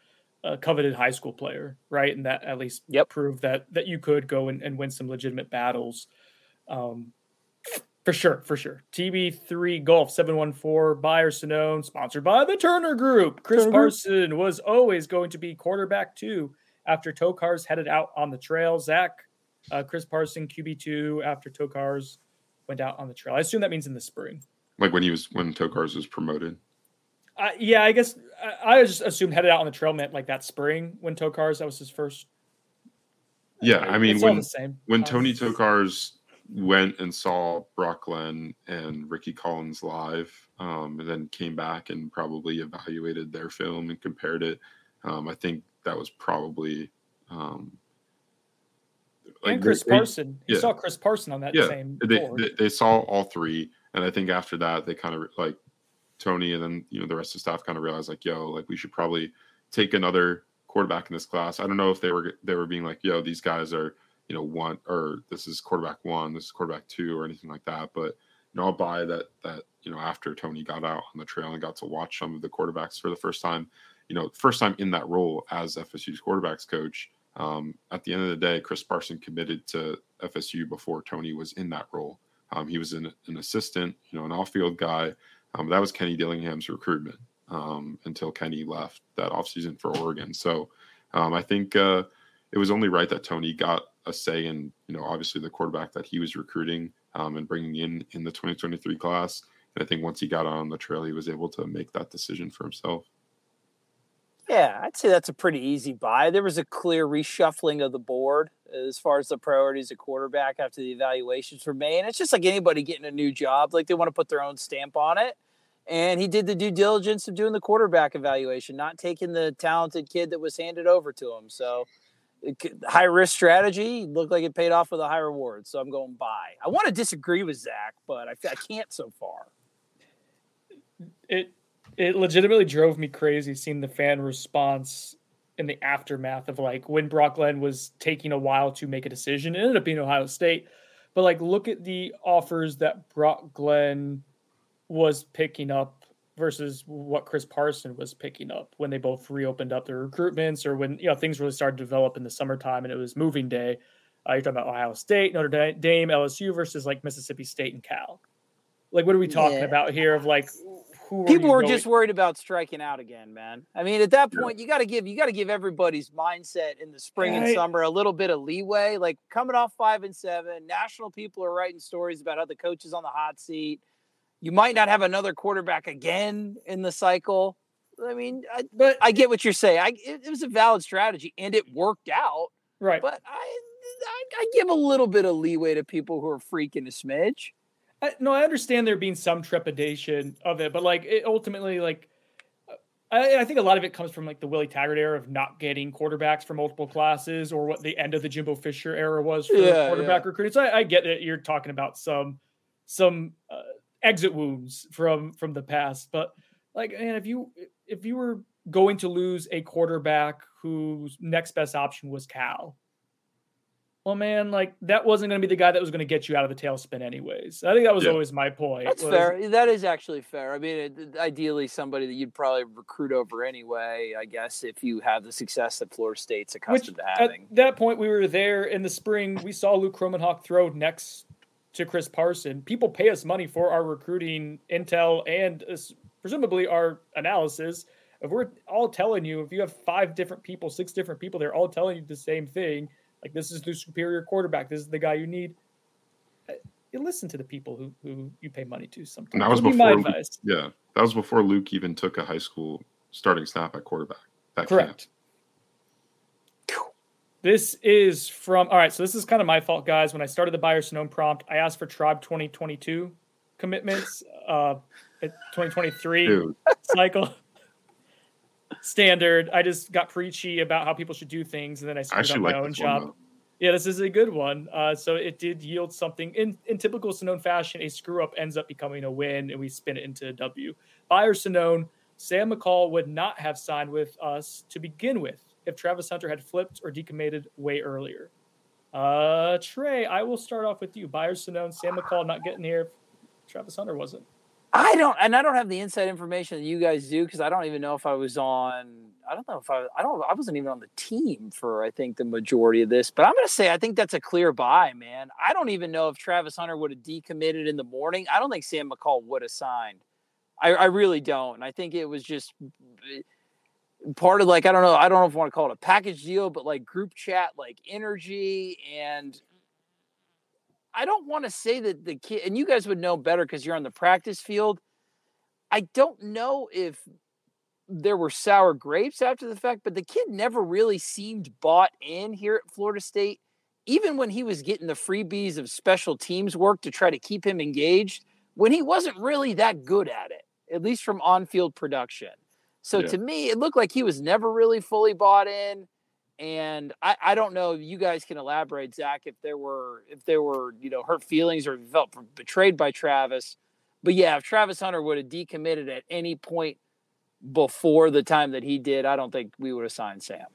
a coveted high school player, right? And that at least yep. proved that that you could go and, and win some legitimate battles. Um, for sure, for sure. TB3 Golf 714 Byers Sonnone, sponsored by the Turner Group. Chris Turner. Parson was always going to be quarterback two after Tokarz headed out on the trail. Zach, uh, Chris Parson, QB2 after Tokarz went out on the trail. I assume that means in the spring. Like when he was, when Tokarz was promoted. Uh, yeah, I guess I, I just assumed headed out on the trail meant like that spring when Tokarz, that was his first. Yeah, I mean, when, when Tony Tokarz went and saw Brock Glenn and Rickie Collins live, um, and then came back and probably evaluated their film and compared it. Um, I think that was probably um, like and Chris they, Parson. They, yeah. saw Chris Parson on that yeah, same. They, they, they saw all three, and I think after that they kind of like Tony and then you know the rest of the staff kind of realized like, yo, like we should probably take another quarterback in this class. I don't know if they were they were being like, yo, these guys are you know one or this is quarterback one, this is quarterback two, or anything like that. But you know, I'll buy that that you know after Tony got out on the trail and got to watch some of the quarterbacks for the first time, you know, first time in that role as FSU's quarterbacks coach. Um, at the end of the day, Chris Parson committed to FSU before Tony was in that role. Um, he was an, an, assistant, you know, an off-field guy. Um, that was Kenny Dillingham's recruitment um, until Kenny left that offseason for Oregon. So um, I think uh, it was only right that Tony got a say in, you know, obviously the quarterback that he was recruiting um, and bringing in in the 2023 class. And I think once he got on the trail, he was able to make that decision for himself. Yeah, I'd say that's a pretty easy buy. There was a clear reshuffling of the board as far as the priorities of quarterback after the evaluations were made. And it's just like anybody getting a new job, like they want to put their own stamp on it. And he did the due diligence of doing the quarterback evaluation, not taking the talented kid that was handed over to him. So high risk strategy looked like it paid off with a high reward. So I'm going buy. I want to disagree with Zach, but I, I can't so far. It it legitimately drove me crazy seeing the fan response in the aftermath of like when Brock Glenn was taking a while to make a decision. It ended up being Ohio State, but like look at the offers that Brock Glenn was picking up versus what Chris Parson was picking up when they both reopened up their recruitments or when you know things really started to develop in the summertime and it was moving day. Uh, you're talking about Ohio State, Notre Dame, LSU versus like Mississippi State and Cal. Like, what are we talking yeah. about here? Of like, people were going? just worried about striking out again, man. I mean, at that point, you got to give you got to give everybody's mindset in the spring and summer a little bit of leeway. Like coming off five and seven, national people are writing stories about how the coach is on the hot seat. You might not have another quarterback again in the cycle. I mean, I, but I get what you're saying. I it, it was a valid strategy and it worked out. Right. But I, I, I give a little bit of leeway to people who are freaking a smidge. I, no, I understand there being some trepidation of it, but like it ultimately, like I, I, think a lot of it comes from like the Willie Taggart era of not getting quarterbacks for multiple classes, or what the end of the Jimbo Fisher era was for yeah, quarterback yeah. recruiting. So I, I, get that you're talking about some some uh, exit wounds from from the past, but like, man, if you if you were going to lose a quarterback whose next best option was Cal, well, man, like that wasn't going to be the guy that was going to get you out of the tailspin, anyways. I think that was yeah. always my point. That's was, fair. That is actually fair. I mean, it, ideally, somebody that you'd probably recruit over anyway. I guess if you have the success that Florida State's accustomed Which, to having. At that point, we were there in the spring. We saw Luke Kromenhoek throw next to Chris Parson. People pay us money for our recruiting intel and uh, presumably our analysis. If we're all telling you, if you have five different people, six different people, they're all telling you the same thing like this is the superior quarterback. This is the guy you need. Uh, you listen to the people who who you pay money to. Sometimes and that was before. Luke, yeah, that was before Luke even took a high school starting snap at quarterback. Correct. Camp. This is from all right. So this is kind of my fault, guys. When I started the Buyer Sonnone prompt, I asked for Tribe 2022 commitments. Uh, 2023 cycle standard. I just got preachy about how people should do things, and then I screwed up my like own job. One, yeah, this is a good one. Uh, so it did yield something in, in typical Sonnone fashion. A screw up ends up becoming a win, and we spin it into a W. Buyer Sonnone, Sam McCall would not have signed with us to begin with if Travis Hunter had flipped or decommitted way earlier. Uh, Trey, I will start off with you. Buyer Sonnone, Sam McCall not getting here. Travis Hunter wasn't. I don't, and I don't have the inside information that you guys do because I don't even know if I was on. I don't know if I, I don't, I wasn't even on the team for I think the majority of this. But I'm going to say I think that's a clear buy, man. I don't even know if Travis Hunter would have decommitted in the morning. I don't think Sam McCall would have signed. I, I really don't. I think it was just eh, part of like I don't know. I don't know if I want to call it a package deal, but like group chat, like energy and I don't want to say that the kid, and you guys would know better because you're on the practice field. I don't know if there were sour grapes after the fact, but the kid never really seemed bought in here at Florida State. Even when he was getting the freebies of special teams work to try to keep him engaged, when he wasn't really that good at it, at least from on field production. So yeah. to me, it looked like he was never really fully bought in. And I, I don't know if you guys can elaborate, Zach, if there were if there were you know hurt feelings or felt betrayed by Travis. But yeah, if Travis Hunter would have decommitted at any point before the time that he did, I don't think we would have signed Sam.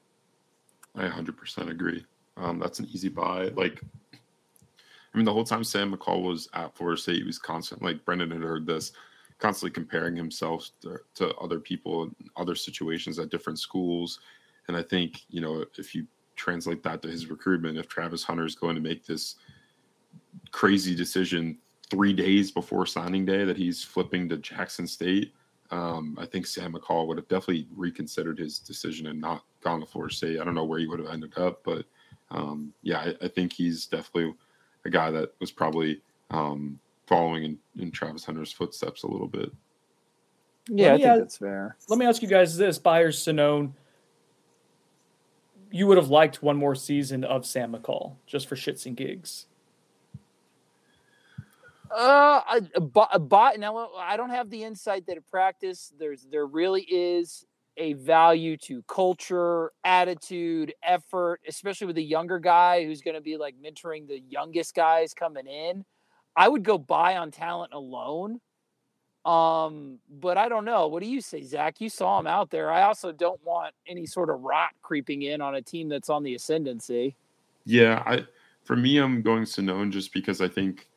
I 100% agree. Um, that's an easy buy. Like, I mean, the whole time Sam McCall was at Florida State, he was constant. Like Brendan had heard this, constantly comparing himself to, to other people in other situations at different schools and I think, you know, if you translate that to his recruitment, if Travis Hunter is going to make this crazy decision three days before signing day that he's flipping to Jackson State, um, I think Sam McCall would have definitely reconsidered his decision and not gone to Florida State. I don't know where he would have ended up, but um, yeah, I, I, think he's definitely a guy that was probably um, following in, in, Travis Hunter's footsteps a little bit. Yeah, I think ask, that's fair. Let me ask you guys this: Buyer Sonnone you would have liked one more season of Sam McCall just for shits and gigs? Uh, a, bot. Now I don't have the insight that at practice there's there really is a value to culture, attitude, effort, especially with a younger guy who's going to be like mentoring the youngest guys coming in. I would go buy on talent alone um, but I don't know. What do you say, Zach? You saw him out there. I also don't want any sort of rot creeping in on a team that's on the ascendancy. Yeah, I for me, I'm going Sonnone just because I think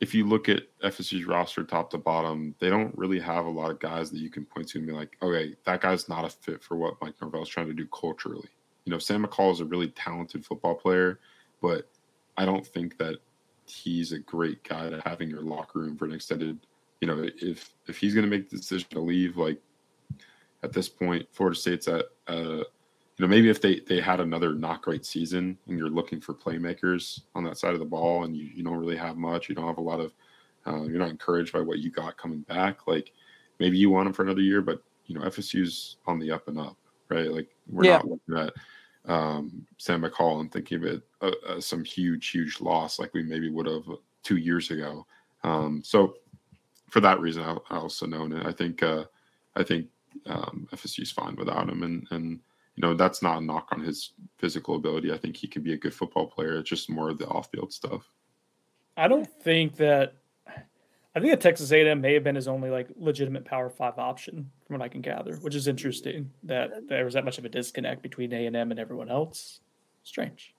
if you look at FSU's roster top to bottom, they don't really have a lot of guys that you can point to and be like, okay, that guy's not a fit for what Mike Norvell's trying to do culturally. You know, Sam McCall is a really talented football player, but I don't think that he's a great guy to have in your locker room for an extended. You know, if if he's going to make the decision to leave, like at this point, Florida State's at, uh, you know, maybe if they they had another not great season and you're looking for playmakers on that side of the ball and you, you don't really have much, you don't have a lot of, uh, you're not encouraged by what you got coming back. Like maybe you want him for another year, but you know, FSU's on the up and up, right? Like we're yeah. not looking at um, Sam McCall and thinking of it uh, uh, some huge, huge loss like we maybe would have two years ago. Um, so for that reason, I, also known it. I think uh, I think um, FSU's fine without him, and and you know that's not a knock on his physical ability. I think he can be a good football player. It's just more of the off-field stuff. I don't think that. I think that Texas A&M may have been his only like legitimate Power Five option, from what I can gather, which is interesting that there was that much of a disconnect between A&M and everyone else. Strange.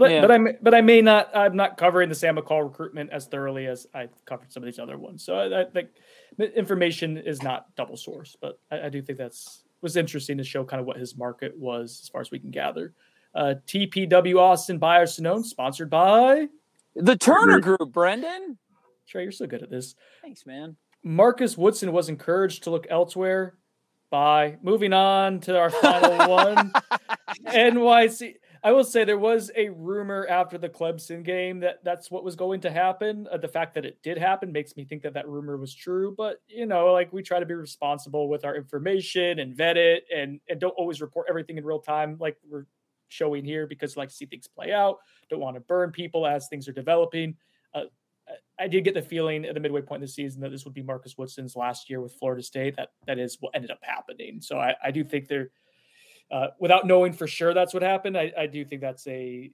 But yeah. I, but I but I may not. I'm not covering the Sam McCall recruitment as thoroughly as I've covered some of these other ones. So I, I think information is not double source, but I, I, do think that's was interesting to show kind of what his market was as far as we can gather. Uh, TPW Austin Buyer Sonnone, sponsored by the Turner Group. Brendan, Trey, you're so good at this. Thanks, man. Marcus Woodson was encouraged to look elsewhere. By moving on to our final one, NYC. I will say there was a rumor after the Clemson game that that's what was going to happen. Uh, the fact that it did happen makes me think that that rumor was true. But you know, like we try to be responsible with our information and vet it, and and don't always report everything in real time, like we're showing here, because like see things play out. Don't want to burn people as things are developing. Uh, I did get the feeling at the midway point in the season that this would be Marcus Woodson's last year with Florida State. That that is what ended up happening. So I, I do think there uh, without knowing for sure that's what happened, I, I, do think that's a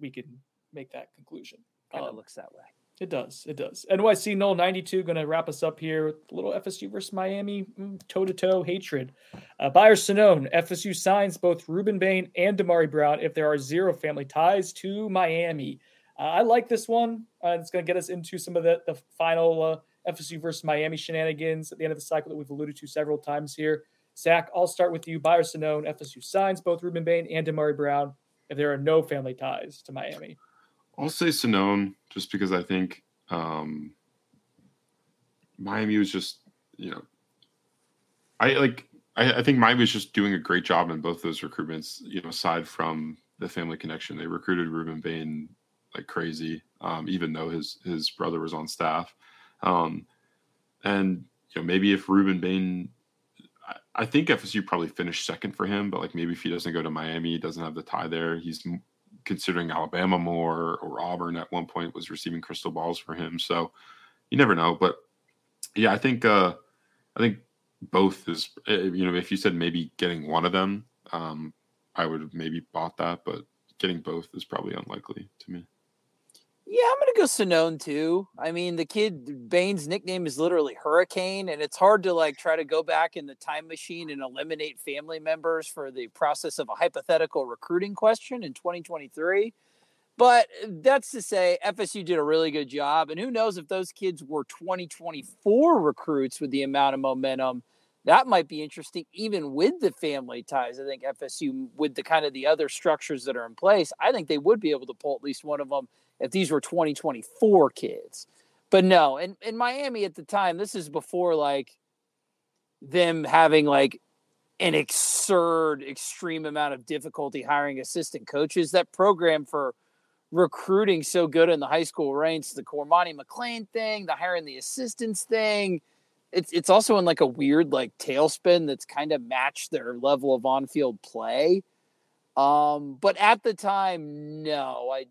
we can make that conclusion. Kind of um, looks that way. It does. It does. NYC Null 92 going to wrap us up here with a little FSU versus Miami toe to toe hatred. Uh, Buyer FSU signs both Rueben Bain and Damari Brown if there are zero family ties to Miami. Uh, I like this one. Uh, it's going to get us into some of the, the final uh, FSU versus Miami shenanigans at the end of the cycle that we've alluded to several times here. Zach, I'll start with you. Buyer Sonnone, FSU signs both Rueben Bain and Damari Brown if there are no family ties to Miami. I'll say Sonnone just because I think um, Miami was just, you know, I like, I, I think Miami was just doing a great job in both those recruitments, you know, aside from the family connection. They recruited Rueben Bain like crazy, um, even though his his brother was on staff. Um, and you know, maybe if Rueben Bain I think FSU probably finished second for him, but like maybe if he doesn't go to Miami, doesn't have the tie there. He's considering Alabama more, or Auburn at one point was receiving crystal balls for him. So you never know. But yeah, I think uh, I think both is eh, you know if you said maybe getting one of them, um, I would have maybe bought that, but getting both is probably unlikely to me. Yeah, I'm gonna go Sonnone too. I mean, the kid Bain's nickname is literally Hurricane, and it's hard to like try to go back in the time machine and eliminate family members for the process of a hypothetical recruiting question in 2023. But uh, that's to say, FSU did a really good job, and who knows if those kids were 2024 recruits with the amount of momentum that might be interesting even with the family ties i think fsu with the kind of the other structures that are in place i think they would be able to pull at least one of them if these were 2024 kids. But no, in, in Miami at the time, this is before like them having like an absurd, extreme amount of difficulty hiring assistant coaches. That program for recruiting so good in the high school ranks, the Cormani McClain thing, the hiring the assistants thing. It's it's also in like a weird like tailspin that's kind of matched their level of on-field play. Um, but at the time, no, I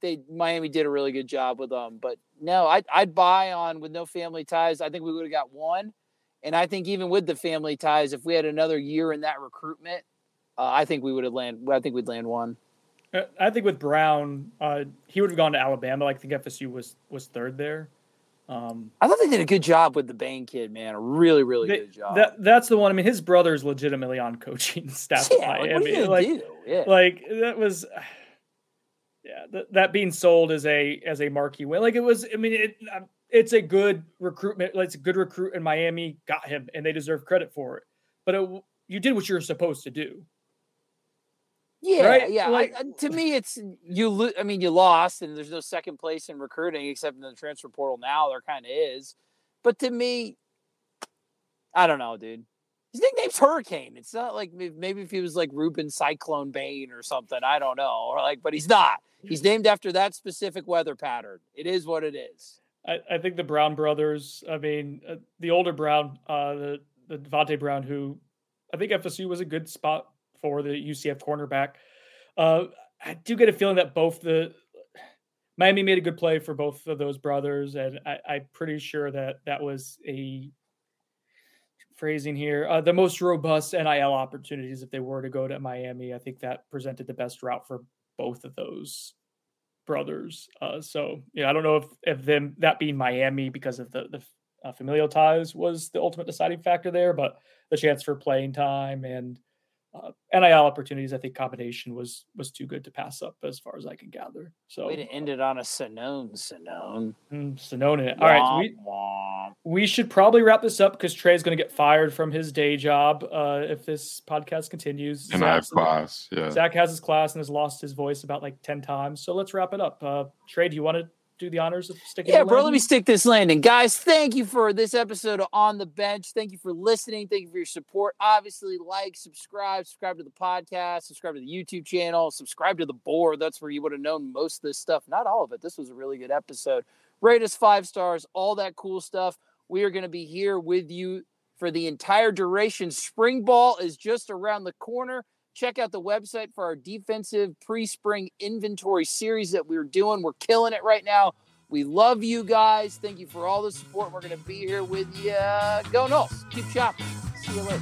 they Miami did a really good job with them. But no, I'd, I'd buy on with no family ties. I think we would have got one. And I think even with the family ties, if we had another year in that recruitment, uh, I think we would have land. I think we'd land one. Uh, I think with Brown, uh, he would have gone to Alabama. I think FSU was was third there. Um, I thought they did a good job with the Bain kid, man. A really, really they, good job. That, that's the one. I mean, his brother's legitimately on coaching staff. Yeah, like, what like, yeah. like that was yeah, th- that being sold as a as a marquee win, like it was. I mean, it, um, it's a good recruitment. Like it's a good recruit and Miami got him, and they deserve credit for it. But it, you did what you were supposed to do. Yeah, right? yeah. Like, I, to me, it's you. Lo- I mean, you lost, and there's no second place in recruiting except in the transfer portal. Now there kind of is, but to me, I don't know, dude. His nickname's Hurricane. It's not like maybe if he was like Rueben Cyclone Bain or something. I don't know, or like, but he's not. He's named after that specific weather pattern. It is what it is. I, I think the Brown brothers. I mean, uh, the older Brown, uh, the the Brown, who I think FSU was a good spot for the UCF cornerback. Uh, I do get a feeling that both the Miami made a good play for both of those brothers, and I, am pretty sure that that was a phrasing here uh, the most robust NIL opportunities if they were to go to Miami. I think that presented the best route for both of those brothers. Uh, so yeah, I don't know if if them that being Miami because of the the uh, familial ties was the ultimate deciding factor there, but the chance for playing time and uh, NIL opportunities, I think combination was was too good to pass up as far as I can gather. So way to end it on a Sonnone, Sonnone, mm, Sonnone. All right, so we, we should probably wrap this up because Trey's going to get fired from his day job uh, if this podcast continues. And Zach, I have class. Yeah, Zach has his class and has lost his voice about like ten times. So let's wrap it up. Uh, Trey, do you want to do the honors of sticking. Yeah, bro. Let me stick this landing, guys. Thank you for this episode of On the Bench. Thank you for listening. Thank you for your support. Obviously, like, subscribe, subscribe to the podcast, subscribe to the YouTube channel, subscribe to the board. That's where you would have known most of this stuff. Not all of it. This was a really good episode. Rate us five stars. All that cool stuff. We are going to be here with you for the entire duration. Spring ball is just around the corner. Check out the website for our defensive pre spring inventory series that we're doing. We're killing it right now. We love you guys. Thank you for all the support. We're going to be here with you. Go Noles. Keep shopping. See you later.